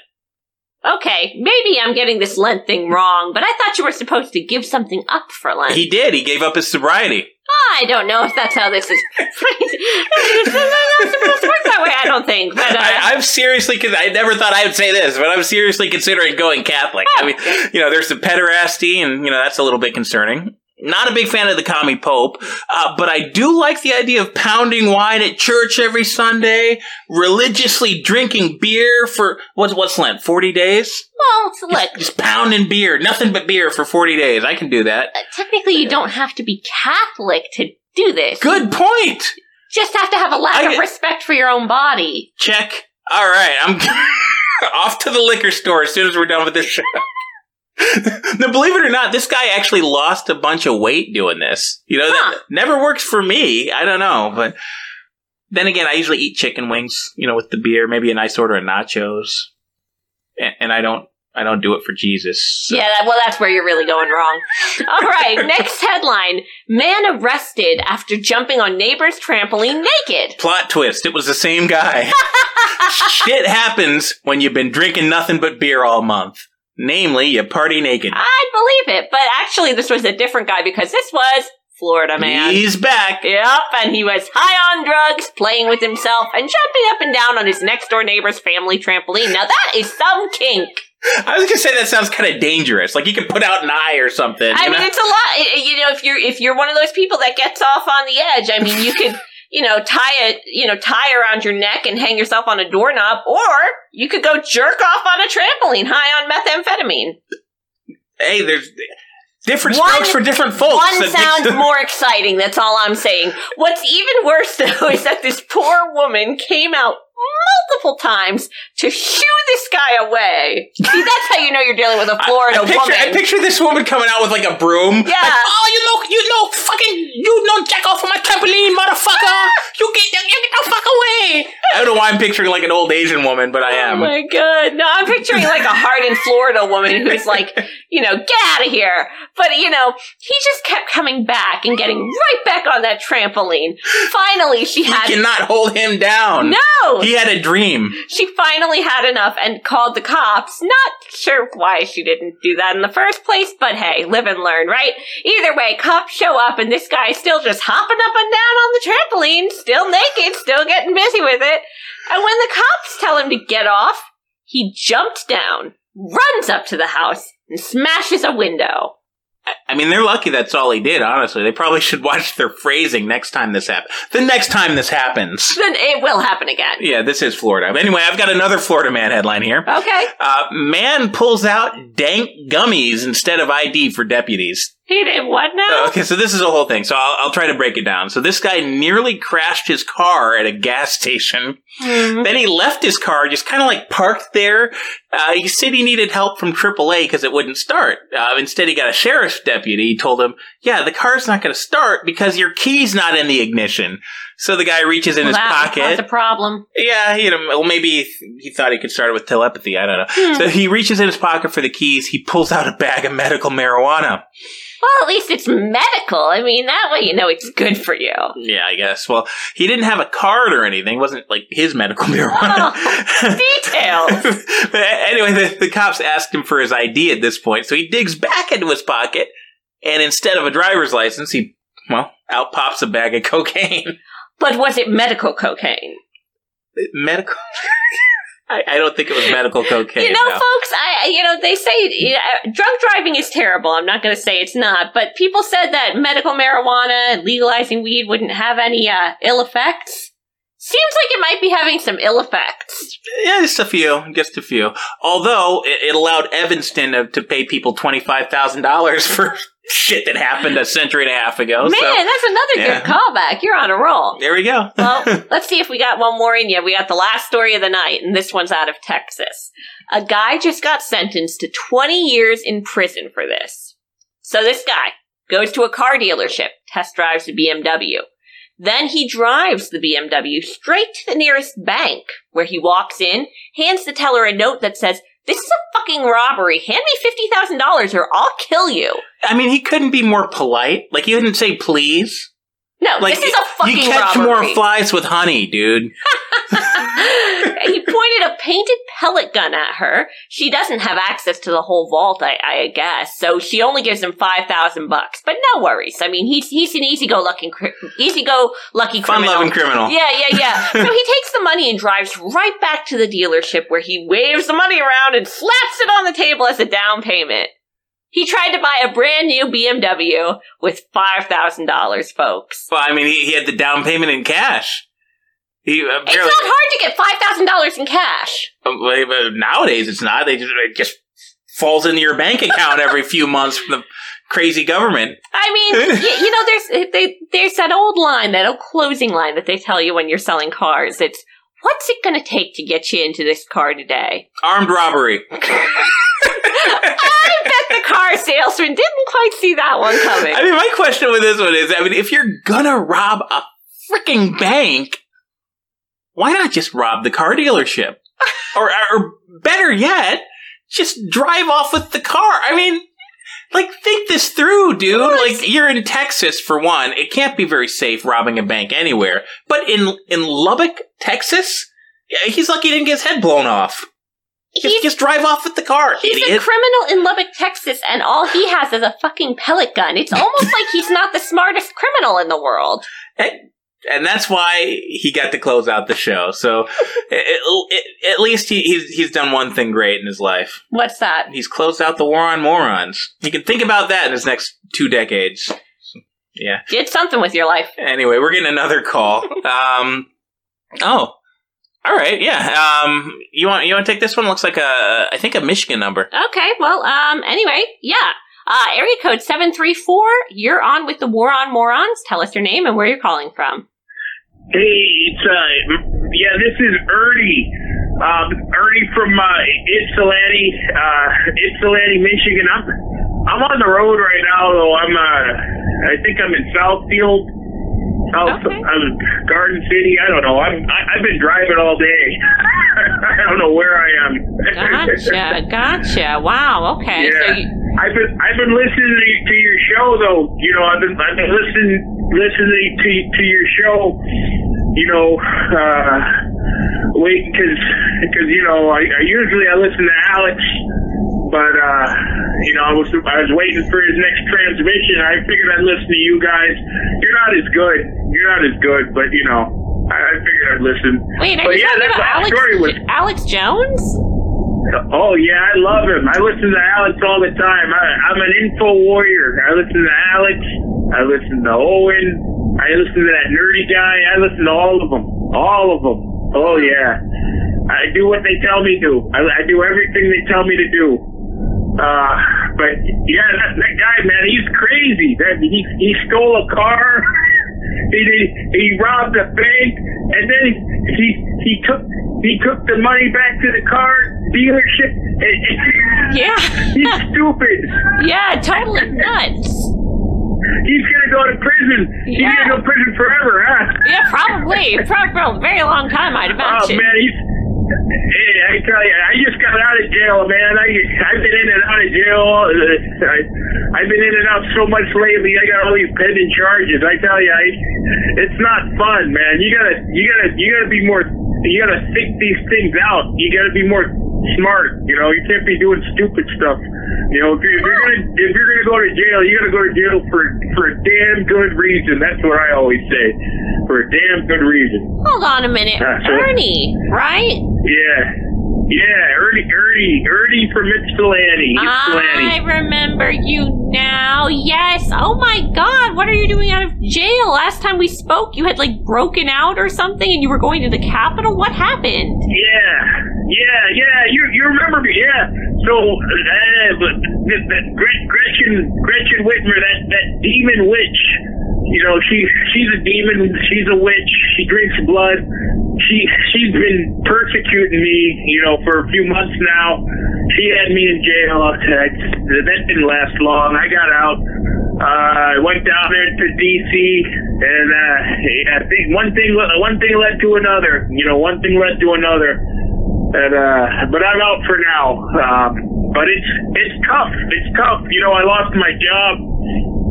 Okay, maybe I'm getting this Lent thing wrong, but I thought you were supposed to give something up for Lent. He did. He gave up his sobriety. I don't know if that's how this is. it's not supposed to work that way. I don't think. But uh, I, I'm seriously, I never thought I would say this, but I'm seriously considering going Catholic. I mean, you know, there's the pederasty, and you know that's a little bit concerning. Not a big fan of the commie pope, uh, but I do like the idea of pounding wine at church every Sunday, religiously drinking beer for what's what's Lent, forty days. well, it's like Just pounding beer, nothing but beer for forty days. I can do that. technically you don't have to be Catholic to do this. Good point. Just have to have a lack I of respect for your own body. Check. All right, I'm off to the liquor store as soon as we're done with this show. now, believe it or not, this guy actually lost a bunch of weight doing this. You know, that never works for me. I don't know, but then again, I usually eat chicken wings, you know, with the beer, maybe a nice order of nachos, and, and I don't, I don't do it for Jesus. Yeah, that, well, that's where you're really going wrong. All right, next headline: Man arrested after jumping on neighbor's trampoline naked. Plot twist: It was the same guy. Shit happens when you've been drinking nothing but beer all month. Namely, you party naked. I'd believe it, but actually, this was a different guy because this was Florida man. He's back. Yep, and he was high on drugs, playing with himself, and jumping up and down on his next door neighbor's family trampoline. Now that is some kink. I was gonna say that sounds kind of dangerous. Like you could put out an eye or something. I mean, know? it's a lot. You know, if you're if you're one of those people that gets off on the edge, I mean, you could. You know, tie it, you know, tie around your neck and hang yourself on a doorknob, or you could go jerk off on a trampoline high on methamphetamine. hey, there's different One- strokes for different folks. One sounds more exciting. That's all I'm saying. What's even worse, though, is that this poor woman came out multiple times to shoo this guy away. See, that's how you know you're dealing with a Florida I picture, woman. I picture this woman coming out with like a broom. Yeah. Like, oh, you know, you know, fucking, you know, jack off of my trampoline, motherfucker. you get, you get the fuck away. I don't know why I'm picturing like an old Asian woman, but I oh am. Oh my god. No, I'm picturing like a hardened Florida woman who's like, you know, get out of here. But, you know, he just kept coming back and getting right back on that trampoline. Finally, she you had. cannot hold him down. No! He had a dream. She finally had enough and called the cops. Not sure why she didn't do that in the first place, but hey, live and learn, right? Either way, cops show up and this guy's still just hopping up and down on the trampoline, still naked, still getting busy with it. And when the cops tell him to get off, he jumps down, runs up to the house, and smashes a window. I mean, they're lucky that's all he did, honestly. They probably should watch their phrasing next time this happens. The next time this happens. Then it will happen again. Yeah, this is Florida. Anyway, I've got another Florida man headline here. Okay. Uh, man pulls out dank gummies instead of ID for deputies. He did what now? Okay, so this is a whole thing. So I'll, I'll try to break it down. So this guy nearly crashed his car at a gas station. Mm-hmm. Then he left his car just kind of like parked there. Uh, he said he needed help from AAA because it wouldn't start. Uh, instead, he got a sheriff's deputy. He told him, "Yeah, the car's not going to start because your key's not in the ignition." So the guy reaches in Well, his that- pocket. That's a problem. Yeah, you know, well, maybe he, thought he could start it with telepathy. I don't know. Hmm. So he reaches in his pocket for the keys. He pulls out a bag of medical marijuana. Well, at least it's medical. I mean, that way you know it's good for you. Yeah, I guess. Well, he didn't have a card or anything. It wasn't like his medical marijuana. Oh, details. But anyway, the, the cops asked him for his ID at this point, so he digs back into his pocket, and instead of a driver's license, he, well, out pops a bag of cocaine. But was it medical cocaine? medical. I, I don't think it was medical cocaine. you know, no. folks, I you know they say uh, drunk driving is terrible. I'm not going to say it's not, but people said that medical marijuana and legalizing weed wouldn't have any uh, ill effects. Seems like it might be having some ill effects. Yeah, just a few, just a few. Although it, it allowed Evanston to, to pay people twenty five thousand dollars for shit that happened a century and a half ago. Man, so that's another yeah. good callback. You're on a roll. there we go. Well, let's see if we got one more in you. We got the last story of the night, and this one's out of Texas. A guy just got sentenced to 20 years in prison for this. So this guy goes to a car dealership, test drives a BMW. Then he drives the BMW straight to the nearest bank, where he walks in, hands the teller a note that says, This is a fucking robbery. Hand me $50,000 or I'll kill you. I mean, he couldn't be more polite. Like he didn't say please. No, Like this is a fucking you catch robbery. more flies with honey, dude. he pointed a painted pellet gun at her. She doesn't have access to the whole vault, I, I guess. So she only gives him five thousand bucks. But no worries. I mean, he's he's an easy go lucky, easy go lucky criminal. Fun-loving criminal. Yeah, yeah, yeah. so he takes the money and drives right back to the dealership where he waves the money around and slaps it on the table as a down payment. He tried to buy a brand new BMW with five thousand dollars, folks. Well, I mean, he, he had the down payment in cash. He uh, It's not hard to get five thousand dollars in cash. uh, nowadays it's not. They just it just falls into your bank account every few months from the crazy government. I mean, y- you know, there's they, there's that old line, that old closing line that they tell you when you're selling cars. It's what's it going to take to get you into this car today? Armed robbery. The car salesman didn't quite see that one coming. I mean, my question with this one is, I mean, if you're gonna rob a freaking bank, why not just rob the car dealership? or, or better yet, just drive off with the car. I mean, like, think this through, dude. Like, you're in Texas for one. It can't be very safe robbing a bank anywhere. But in in Lubbock, Texas, yeah, he's lucky he didn't get his head blown off. Just, just drive off with the car, He's idiot. a criminal in Lubbock, Texas, and all he has is a fucking pellet gun. It's almost like he's not the smartest criminal in the world. and that's why he got to close out the show. So, it, it, at least he, he's he's done one thing great in his life. What's that? He's closed out the war on morons. He can think about that in his next two decades. Yeah. Did something with your life. Anyway, we're getting another call. Um. Oh. All right. Yeah. Um. You want you want to take this one? Looks like a I think a Michigan number. Okay, well, um, anyway, yeah. Uh, area code 734, you're on with the War on Morons. Tell us your name and where you're calling from. Hey, it's uh, yeah, this is Ernie. Um, Ernie from uh, Ypsilanti, uh, Ypsilanti, Michigan. I'm I'm on the road right now, though. I'm uh, I think I'm in Southfield, South uh, Garden City. I don't know. I'm I, I've been driving all day. I don't know where I am. Gotcha, gotcha. Wow, okay. So Yeah. you, I've been I've been listening to, to your show though. You know, I've been I've been listening listening to to your show. You know, uh, wait because because you know I, I usually I listen to Alex, but uh, you know I was I was waiting for his next transmission. I figured I'd listen to you guys. You're not as good. You're not as good, but you know I, I figured I'd listen. wait, are but you yeah, talking that's about Alex, was Alex Jones? Oh yeah, I love him. I listen to Alex all the time. I, I'm an info warrior. I listen to Alex. I listen to Owen. I listen to that nerdy guy. I listen to all of them. All of them. Oh yeah. I do what they tell me to. I, I do everything they tell me to do. Uh, but yeah, that, that guy, man, he's crazy. That he he stole a car. he, he he robbed a bank, and then he he, took he took the money back to the car dealership. Yeah. he's stupid. Yeah, totally nuts. He's gonna go to prison. He's gonna go to prison forever, huh? Yeah, probably. Probably for a very long time, I'd imagine. Oh imagine. man, he's. Hey, I tell you, I just got out of jail, man. I I've been in and out of jail. Uh, I I've been in and out so much lately. I got all these pending charges. I tell you, I, it's not fun, man. You gotta you gotta you gotta be more. You gotta think these things out. You gotta be more smart. You know, you can't be doing stupid stuff. You know, if you're, if you're gonna if you're gonna go to jail, you gotta go to jail for for a damn good reason. That's what I always say. For a damn good reason. Hold on a minute. Ah, so- Ernie, right? Yeah. Yeah, Ernie, Ernie, Ernie from Ypsilanti. I remember you now. Yes. Oh my god, what are you doing out of jail? Last time we spoke, you had like broken out or something and you were going to the Capitol. What happened? Yeah, yeah, yeah. You you remember me? Yeah. So, uh, but that, that Gretchen Gretchen Whitmer, that that demon witch. You know, she she's a demon. She's a witch. She drinks blood. She she's been persecuting me. You know, for a few months now. She had me in jail. That that didn't last long. I got out. Uh, I went down there to DC, and uh, yeah, I think one thing one thing led to another. You know, one thing led to another. And uh, but I'm out for now. Um, but it's it's tough. It's tough. You know, I lost my job.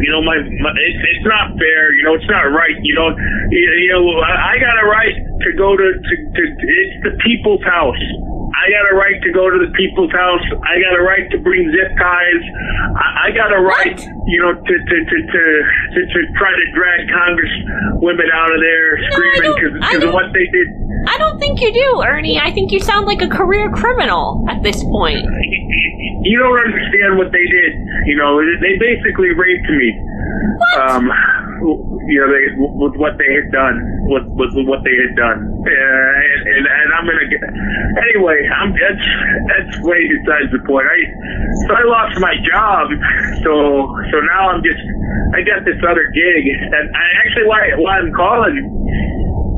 You know, my, my it's it's not fair. You know, it's not right. You know, you, you know, I I got a right to go to, to to it's the people's house. I got a right to go to the people's house. I got a right to bring zip ties. I, I got a right, you know, to to to to to, to try to drag Congress women out of there screaming because of what they did. I don't think you do, Ernie. I think you sound like a career criminal at this point. you don't understand what they did. You know, they basically raped me. Um, you know, they with what they had done, with with, with what they had done, uh, and, and and I'm gonna get anyway. I'm that's that's way besides the point. I so I lost my job, so so now I'm just I got this other gig, and I actually why why I'm calling.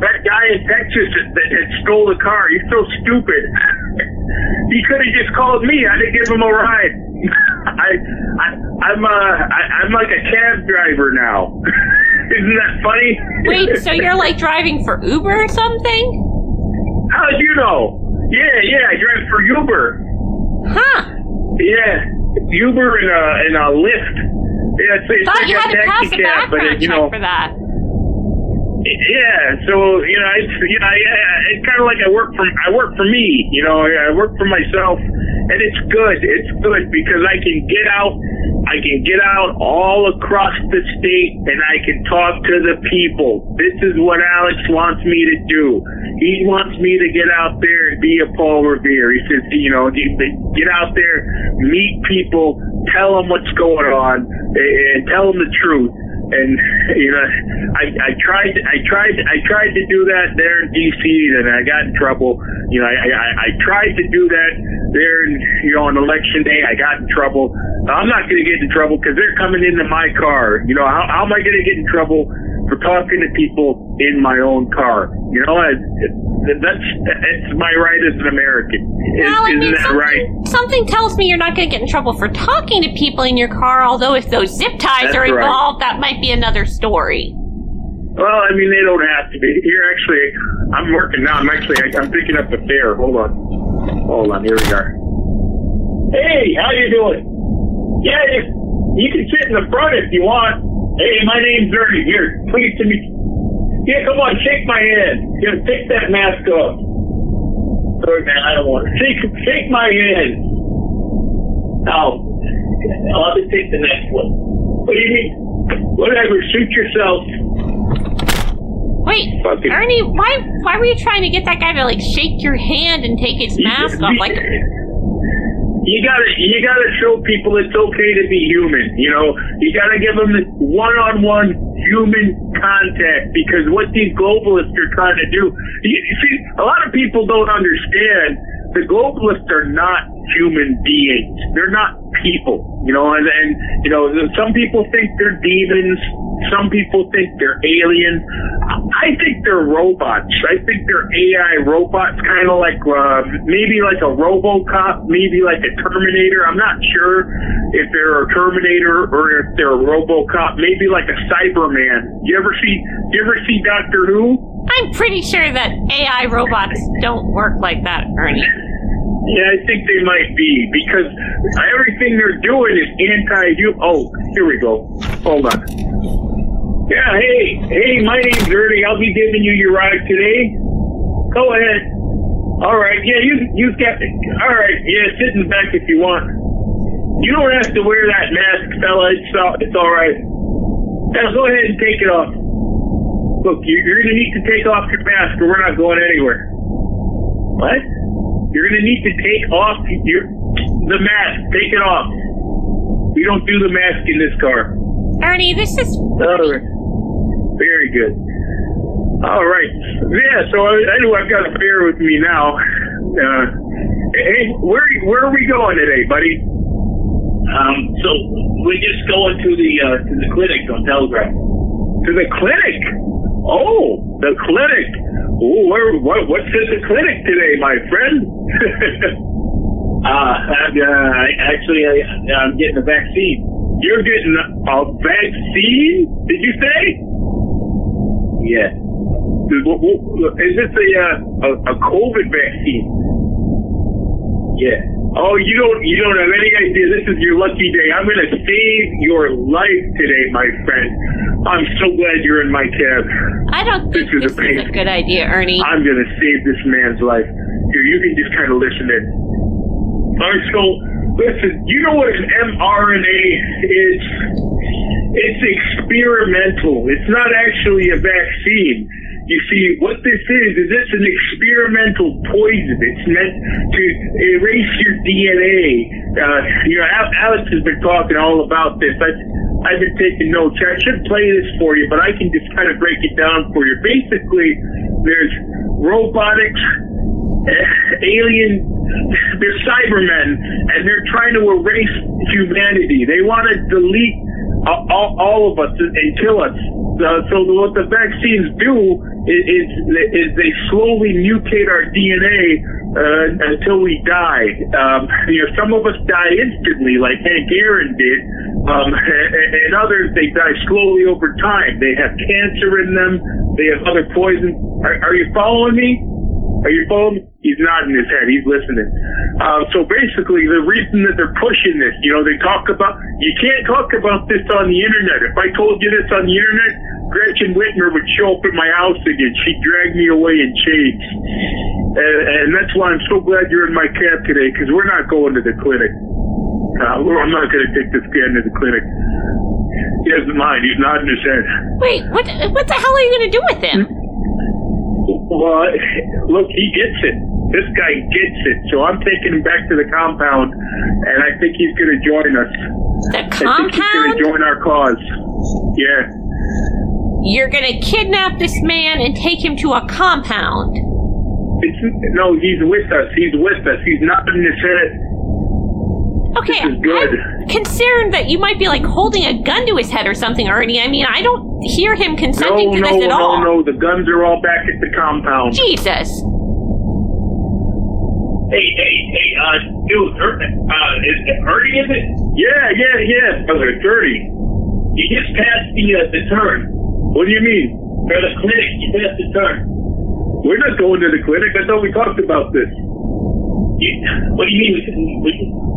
That guy in Texas that, that stole the car, he's so stupid. he could have just called me. I'd have given him a ride. I, I, I'm, uh, I, I'm like a cab driver now. Isn't that funny? Wait, so you're like driving for Uber or something? How'd you know? Yeah, yeah, I drive for Uber. Huh. Yeah, Uber and a and a Lyft. Yeah, it's, it's Thought like you a had to pass taxi a cab, but background it, you check know, for that. Yeah. So you know, it's you know, I- it's kind of like I work for I work for me. You know, I work for myself, and it's good. It's good because I can get out. I can get out all across the state, and I can talk to the people. This is what Alex wants me to do. He wants me to get out there and be a Paul Revere. He says, you know, get out there, meet people, tell them what's going on, and tell them the truth and you know, I I tried I tried I tried to do that there in D.C. and I got in trouble. You know, I I, I tried to do that there, in, you know, on election day. I got in trouble. I'm not going to get in trouble because they're coming into my car. You know, how, how am I going to get in trouble for talking to people in my own car? You know, I, that's that's my right as an American. Well, I isn't mean, that something, right? something tells me you're not going to get in trouble for talking to people in your car. Although, if those zip ties That's are right. involved, that might be another story. Well, I mean, they don't have to be. You're actually, I'm working now. I'm actually, I'm picking up the fare. Hold on. Hold on. Here we are. Hey, how you doing? Yeah, you, you can sit in the front if you want. Hey, my name's Ernie. Here, pleased to meet you. Yeah, come on, shake my hand. Here, take that mask off. Sorry, man, I don't want to. Shake, shake my hand. Now, I'll have to take the next one. What do you mean? Whatever, suit yourself. Wait, Fucking- Ernie, why why were you trying to get that guy to like shake your hand and take his mask off? Like, you gotta you gotta show people it's okay to be human. You know, you gotta give them the one-on-one human contact because what these globalists are trying to do. You see, a lot of people don't understand. The globalists are not human beings. They're not people. You know, and, and you know, some people think they're demons. Some people think they're aliens. I think they're robots. I think they're AI robots, kind of like uh, maybe like a RoboCop, maybe like a Terminator. I'm not sure if they're a Terminator or if they're a RoboCop. Maybe like a Cyberman. You ever see? You ever see Doctor Who? I'm pretty sure that AI robots don't work like that, Ernie. Yeah, I think they might be because everything they're doing is anti-human. Oh, here we go. Hold on. Yeah, hey, hey, my name's Ernie. I'll be giving you your ride today. Go ahead. All right. Yeah, you you got. All right. Yeah, sit in the back if you want. You don't have to wear that mask, fella. It's all, it's all right. Now go ahead and take it off. Look, you- you're gonna need to take off your mask, or we're not going anywhere. What? You're gonna need to take off your the mask. Take it off. We don't do the mask in this car. Ernie, this is All right. Very good. All right. Yeah. So I, I know I've got a bear with me now. Uh, hey, where where are we going today, buddy? Um. So we're just going to the uh, to the clinic on Telegraph. To the clinic. Oh, the clinic. Oh, where, what, what's at the clinic today, my friend? uh, I'm, uh, actually, I, I'm getting a vaccine. You're getting a vaccine? Did you say? Yeah. Is this a uh, a, a COVID vaccine? Yeah. Oh, you don't you don't have any idea. This is your lucky day. I'm gonna save your life today, my friend. I'm so glad you're in my cab. I don't think This is a is a good idea, Ernie. I'm gonna save this man's life. Here, you can just kind of listen in. All right, so listen. You know what an mRNA is? It's experimental. It's not actually a vaccine. You see, what this is, is it's an experimental poison. It's meant to erase your DNA. Uh, you know, Al- Alex has been talking all about this. I've, I've been taking notes. I should play this for you, but I can just kind of break it down for you. Basically, there's robotics, eh, alien, they're Cybermen, and they're trying to erase humanity. They want to delete all, all, of us and, and kill us. Uh, so what the vaccines do is, is, is they slowly mutate our DNA uh, until we die. Um, you know, some of us die instantly, like Hank Aaron did, um, and, and others they die slowly over time. They have cancer in them. They have other poisons. Are, are you following me? Are you following? He's nodding his head. He's listening. Uh, so basically, the reason that they're pushing this, you know, they talk about, you can't talk about this on the internet. If I told you this on the internet, Gretchen Whitmer would show up at my house again. She'd drag me away in chains. And, and that's why I'm so glad you're in my cab today, because we're not going to the clinic. Uh, I'm not going to take this guy into the clinic. He doesn't mind. He's nodding his head. Wait, what? What the hell are you going to do with him? Well, look, he gets it. This guy gets it. So I'm taking him back to the compound, and I think he's going to join us. The I think he's going to join our cause. Yeah. You're going to kidnap this man and take him to a compound. It's, no, he's with us. He's with us. He's nodding his head. Okay, This good. I'm concerned that you might be like holding a gun to his head or something, Ernie. I mean, I don't hear him No, consenting to no, this at no, all. no. no, The guns are all back at the compound. Jesus. Hey, hey, hey, uh, dude, uh, is it Ernie, is it? Yeah, yeah, yeah, brother, it's Ernie. You just passed the, uh, the turn. What do you mean? For the clinic, you passed the turn. We're not going to the clinic. I thought we talked about this. What do you mean? We,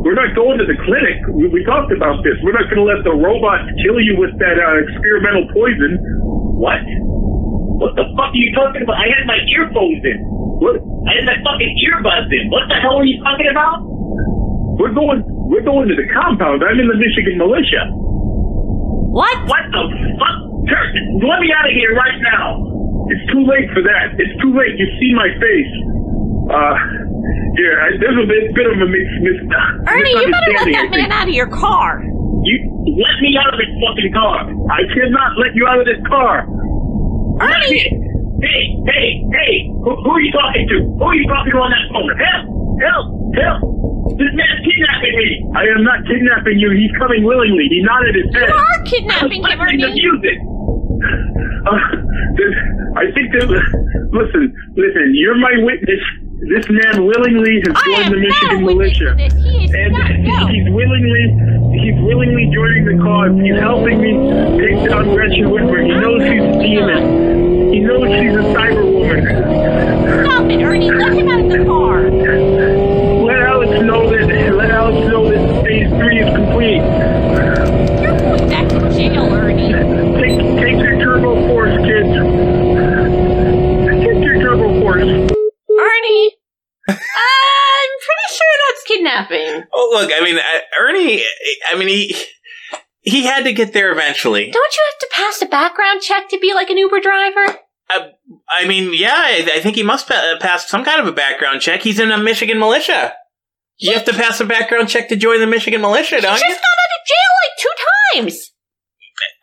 we're not going to the clinic. We, we talked about this. We're not going to let the robots kill you with that uh, experimental poison. What? What the fuck are you talking about? I had my earphones in. What? I had my fucking earbuds in. What the hell are you talking about? We're going. We're going to the compound. I'm in the Michigan militia. What? What the fuck? Kurt, let me out of here right now. It's too late for that. It's too late. You see my face. Uh, yeah, I- there's a bit, bit of a mis, mis, Ernie, you better let that man out of your car. You let me out of this fucking car. I cannot let you out of this car. Ernie! Hey, hey, hey! Who, who are you talking to? Who are you talking to on that phone? Help! Help! Help! This man's kidnapping me. I am not kidnapping you. He's coming willingly. He nodded his head. You are kidnapping him, Ernie. music. Uh, this- I think that. Listen, listen. You're my witness. This man willingly has joined the Michigan not a witness militia. And he's willingly, he's willingly joining the cause. He's helping me take down Gretchen Whitmer. He knows she's a demon. He knows she's a cyber woman. Stop it, Ernie. Let him out of the car. Let Alex know that. Let Alex know that phase three is complete. You're going back to jail, Ernie. Take, take your turbo force, kids. Take your turbo force. Ernie. I'm pretty sure that's kidnapping. Oh, look, I mean, uh, Ernie, I mean, he he had to get there eventually. Don't you have to pass a background check to be like an Uber driver? Uh, I mean, yeah, I, I think he must pa- pass some kind of a background check. He's in a Michigan militia. You have to pass a background check to join the Michigan militia, He don't you? He's just got out of jail like two times.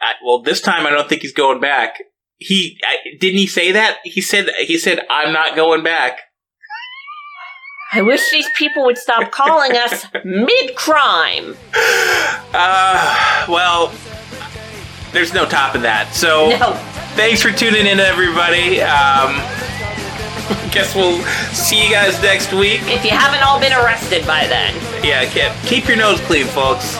I, well, this time I don't think he's going back. He I, didn't he say that? He said he said I'm not going back. I wish these people would stop calling us mid-crime. Uh, well, there's no top of that. So, No. thanks for tuning in, everybody. Um, guess we'll see you guys next week. If you haven't all been arrested by then. Yeah, keep, keep your nose clean, folks.